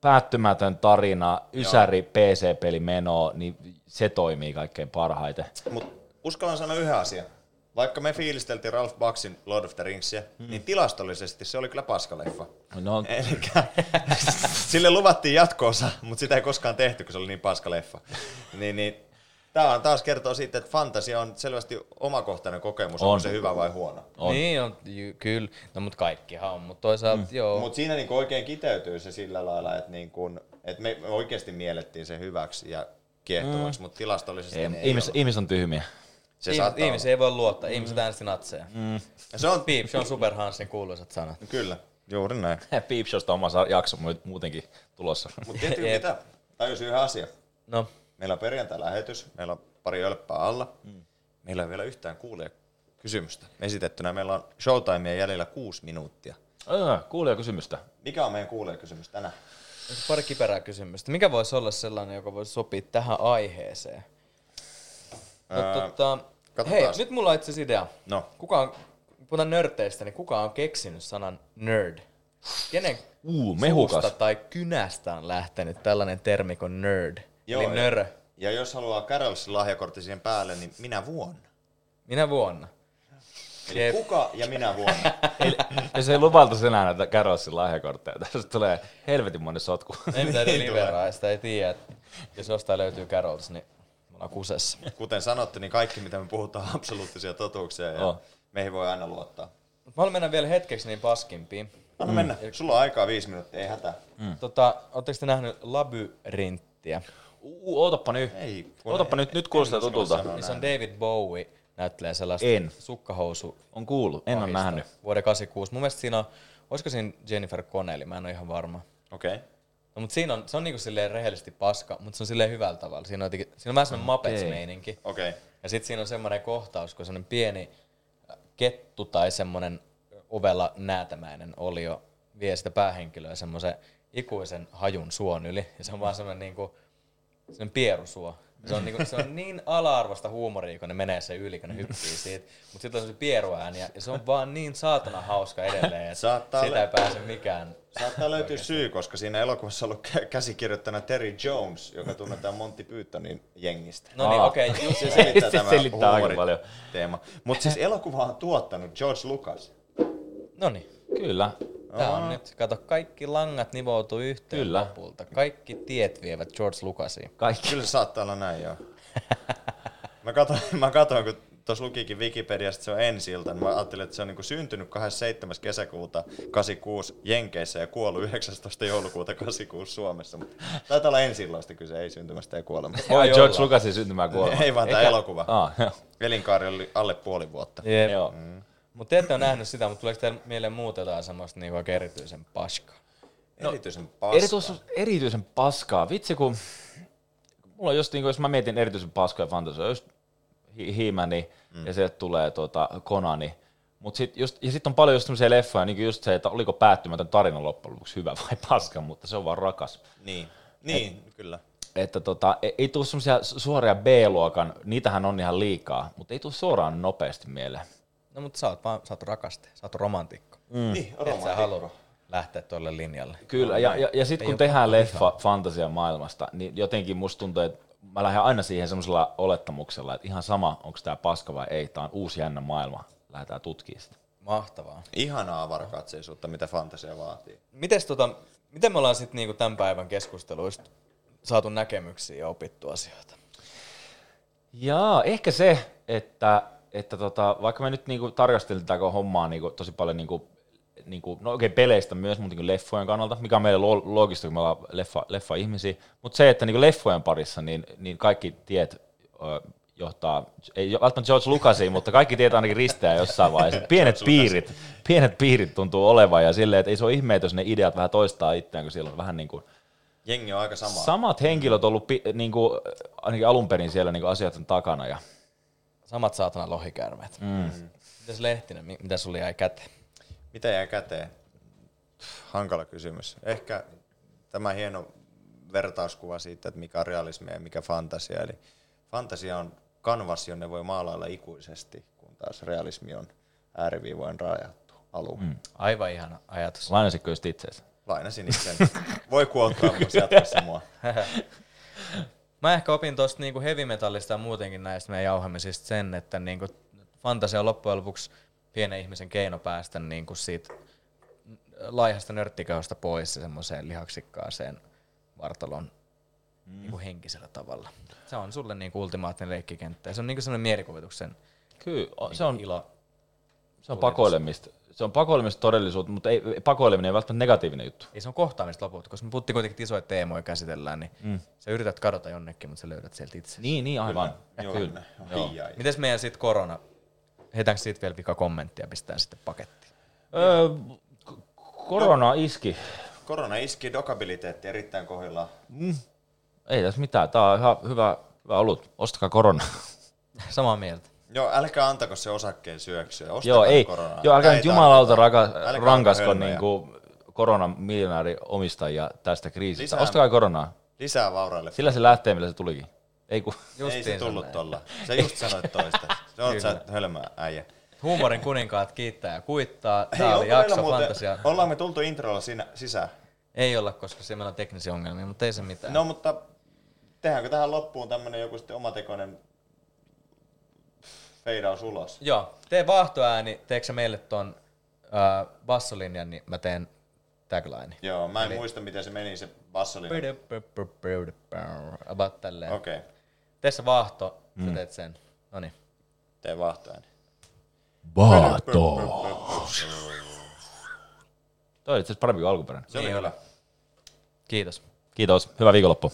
päättymätön tarina, Ysäri PC-peli meno, niin se toimii kaikkein parhaiten. Mutta uskallan sanoa yhden asian. Vaikka me fiilisteltiin Ralph Bucksin Lord of the Ringsia, mm. niin tilastollisesti se oli kyllä paskaleffa. No, *laughs* Elikkä *laughs* sille luvattiin jatkoosa, mutta sitä ei koskaan tehty, kun se oli niin paska leffa. Niin, niin, Tämä on taas kertoo siitä, että fantasia on selvästi omakohtainen kokemus, on. On. onko se hyvä vai huono. On. Niin on, j- kyllä. No mut kaikkihan on, mutta toisaalta mm. joo. Mutta siinä niinku oikein kiteytyy se sillä lailla, että niinku, et me me oikeasti miellettiin se hyväksi ja kiehtovaksi, mm. mutta tilastollisesti Ei, ei ihmis, ihmis on tyhmiä. Se Ihmis, saattaa ihmisiä ei voi luottaa, ihmiset äänesti natseja. olla. Ja Se on, Piip, se on Super Hansin kuuluisat sanat. kyllä, juuri näin. *laughs* Peep Showsta oma sa- jakso mu- muutenkin tulossa. Mutta Jep. mitä? Tajus yhden asian. No, Meillä on perjantai-lähetys, meillä on pari ölppää alla. Mm. Meillä ei vielä yhtään kuulee kysymystä esitettynä. Meillä on showtimea jäljellä kuusi minuuttia. Öö, kuulee kysymystä. Mikä on meidän kuulee kysymys tänään? pari kiperää kysymystä. Mikä voisi olla sellainen, joka voisi sopia tähän aiheeseen? No, Öö, tota, hei, nyt mulla on itse asiassa idea. No, Kuka on, puhutaan nörteistä, niin kuka on keksinyt sanan nerd? Kenen Uu, mehukas. suusta tai kynästä on lähtenyt tällainen termi kuin nerd? Joo, Eli ja- nörö. ja jos haluaa Carolsin lahjakortti siihen päälle, niin minä vuonna. Minä vuonna. Eli Jep. kuka ja minä vuonna. *laughs* Eli, jos ei lupailta enää näitä Carolsin lahjakortteja, tästä tulee helvetin monen sotku. Ei *laughs* mitään Niin deliveraa, sitä ei tiedä. Jos jostain löytyy Carols, niin me ollaan kusessa. Kuten sanottu, niin kaikki mitä me puhutaan on absoluuttisia totuuksia ja Oh. meihin voi aina luottaa. Mä haluan mennä vielä hetkeksi niin paskimpiin. Anna mennä. Sulla on aikaa viisi minuuttia, ei hätää. Mm. Tota, ootteko te nähnyt labyrinttiä? Uu, ootappa nyt. Ei. Ootappa nyt, nyt kuulostaa tutulta. sanoa Missä on. David Bowie, näyttelee sellaista En. sukkahousu On kuullut, en ole nähnyt. Vuoden 86. Mun mielestä siinä on, olisiko siinä Jennifer Connelly, mä en ole ihan varma. Okei. Okay. No, mutta siinä on, se on niinku silleen rehellisesti paska, mutta se on silleen hyvällä tavalla. Siinä on, jotenkin, siinä on vähän semmoinen Muppets-meininki. Okei. Okay. Ja sitten siinä on semmoinen kohtaus, kun semmoinen pieni kettu tai semmoinen ovella näätämäinen olio vie sitä päähenkilöä semmoisen ikuisen hajun suon yli. Ja se on vaan semmoinen niinku, semmoinen pierusuo. Se on, niinku, se on niin ala-arvosta huumoria, kun ne menee se yli, kun ne hyppii siitä. Mutta sitten on se pieruääni ja se on vaan niin saatana hauska edelleen, että Saattaa sitä ei pääse mikään. Saattaa löytyä syy, koska siinä elokuvassa on ollut kä- käsikirjoittajana Terry Jones, joka tunnetaan Monty Pythonin jengistä. No niin, okei, okay, just Se se. selittää Se tämä selittää aika paljon. teema. Mutta siis elokuva on tuottanut George Lucas. No niin. Kyllä. Tää on nyt, kato, kaikki langat nivoutuu yhteen Kyllä. lopulta. Kaikki tiet vievät George Lucasiin. Kaikki. Kyllä se saattaa olla näin, joo. *laughs* Mä katsoin, mä katsoin kun tuossa lukikin Wikipediasta, se on ensi ilta, niin mä ajattelin, että se on niinku syntynyt 27. kesäkuuta 86 Jenkeissä ja kuollut 19. joulukuuta 86 Suomessa. Mutta taitaa olla ensi illasta kyse, ei syntymästä ja kuolemasta. Oi, Ai George olla. Lucasin syntymää kuolema. Ei vaan tämä Eikä- elokuva. Aa, joo. Elinkaari oli alle puoli vuotta. Jep. Joo. Mutta te ette ole nähnyt sitä, mutta tuleeko teille mieleen muuta jotain semmoista niinku oikein erityisen paskaa? Erityisen paska. Erityisen, erityisen paskaa. Vitsi kun, mulla on just niin kuin, jos mä mietin erityisen paskoja fantasia, just He-Mani mm. ja sieltä tulee tuota Konani. Mut sit just, ja sitten on paljon just semmoisia leffoja, niin kuin just se, että oliko päättymätön tarina loppujen lopuksi hyvä vai *laughs* paska, mutta se on vaan rakas. Niin, niin kyllä. Että tota, ei, ei tule semmoisia suoria B-luokan, niitähän on ihan liikaa, mutta ei tule suoraan nopeasti mieleen. No mutta sä oot vaan, sä oot rakaste, sä oot romantikko. Mm. Niin, Et sä romantikko. halua lähteä tuolle linjalle. Kyllä, ja, ja, ja sitten kun tehdään leffa fantasia maailmasta, niin jotenkin musta tuntuu, että mä lähden aina siihen semmoisella olettamuksella, että ihan sama, onko tämä paska vai ei, tämä on uusi jännä maailma, lähdetään tutkimaan sitä. Mahtavaa. Ihanaa avarakatseisuutta, mitä fantasia vaatii. Mites tota, miten me ollaan sitten niinku tämän päivän keskusteluista saatu näkemyksiä ja opittu asioita? Jaa, ehkä se, että, että tota, vaikka me nyt niinku tarkasteltiin tätä hommaa niinku tosi paljon niinku, niinku, no okei, peleistä myös, mutta niinku leffojen kannalta, mikä on meille lo- loogista, kun me ollaan leffa, leffa-ihmisiä, mutta se, että niinku leffojen parissa, niin, niin kaikki tiet ö, johtaa, ei välttämättä George Lucasiin, mutta kaikki tiet ainakin risteää jossain vaiheessa. *laughs* Pienet piirit, pienet piirit tuntuu olevan ja silleen, että ei se ole ihme, jos ne ideat vähän toistaa itseään, kun siellä on vähän niin kuin Jengi on aika sama. samat henkilöt ollut niin kuin, ainakin alun perin siellä niin kuin asioiden takana ja Samat saatana lohikäärmeet. Mm. Mitäs Lehtinen, mi- mitä sulla jäi käteen? Mitä jää käteen? Hankala kysymys. Ehkä tämä hieno vertauskuva siitä, että mikä on realismia ja mikä fantasia. Eli fantasia on kanvas, jonne voi maalailla ikuisesti, kun taas realismi on ääriviivoin rajattu alue. Mm. Aivan ihana ajatus. lainasitko just itseäsi? Lainasin itse. Voi kuottaa myös jatkossa mua. *laughs* Mä ehkä opin tuosta niinku heavy metallista ja muutenkin näistä meidän jauhamisista sen, että niinku fantasia on loppujen lopuksi pienen ihmisen keino päästä niinku siitä laihasta nörttikaosta pois ja semmoiseen lihaksikkaaseen vartalon mm. niin kuin henkisellä tavalla. Se on sulle niin kuin ultimaattinen leikkikenttä ja se on niin kuin sellainen mielikuvituksen Kyllä, o- se on, ilo. se on pakoilemista. Se on pakoilemista todellisuutta, mutta ei, ei- pakoileminen ei välttämättä negatiivinen juttu. Ei se on kohtaamista lopulta, koska me puhuttiin kuitenkin, isoja teemoja käsitellään, niin mm. sä yrität kadota jonnekin, mutta sä löydät sieltä itse. Niin, niin aivan. Joo, Kyllä. Joo. Ai. Mites meidän sitten korona? Heitäänkö siitä vielä vika kommenttia ja pistää sitten pakettiin? Öö, korona iski. Korona iski dokabiliteetti erittäin kohdillaan. Ei tässä mitään. Tää on ihan hyvä, hyvä ollut. Ostakaa korona. Samaa mieltä. Joo, älkää antako se osakkeen syöksyä. Ostakaa Joo, ei. koronaa. Joo, älkää nyt jumalauta raka, rankasko niinku koronan miljonääriomistajia tästä kriisistä. Lisää- Ostakaa koronaa. Lisää vauraille. Sillä se lähtee, millä se tulikin. Ei kun. ei se Justiin tullut tolla. Sä just sanoit toista. Se on sä hölmö äijä. Huumorin kuninkaat kiittää ja kuittaa. Hei, Tää oli jakso muuten, fantasia. ollaan me tultu introlla sinä, sisään? Ei olla, koska siellä meillä on teknisiä ongelmia, mutta ei se mitään. No mutta tehdäänkö tähän loppuun tämmönen joku sitten omatekoinen feidaus ulos? Joo, tee vaahtoääni, teekö meille ton äh, bassolinjan, niin mä teen tagline. Joo, mä en muista miten se meni se bassolinen. About tälleen. Okei, okay. Tee se vaahto, sä teet sen. Noniin. tee vaahtoääni. Vaato. Toi oli itse asiassa parempi kuin alkuperäinen. Se oli Niin hyvä. Kiitos. Kiitos. Hyvää viikonloppua.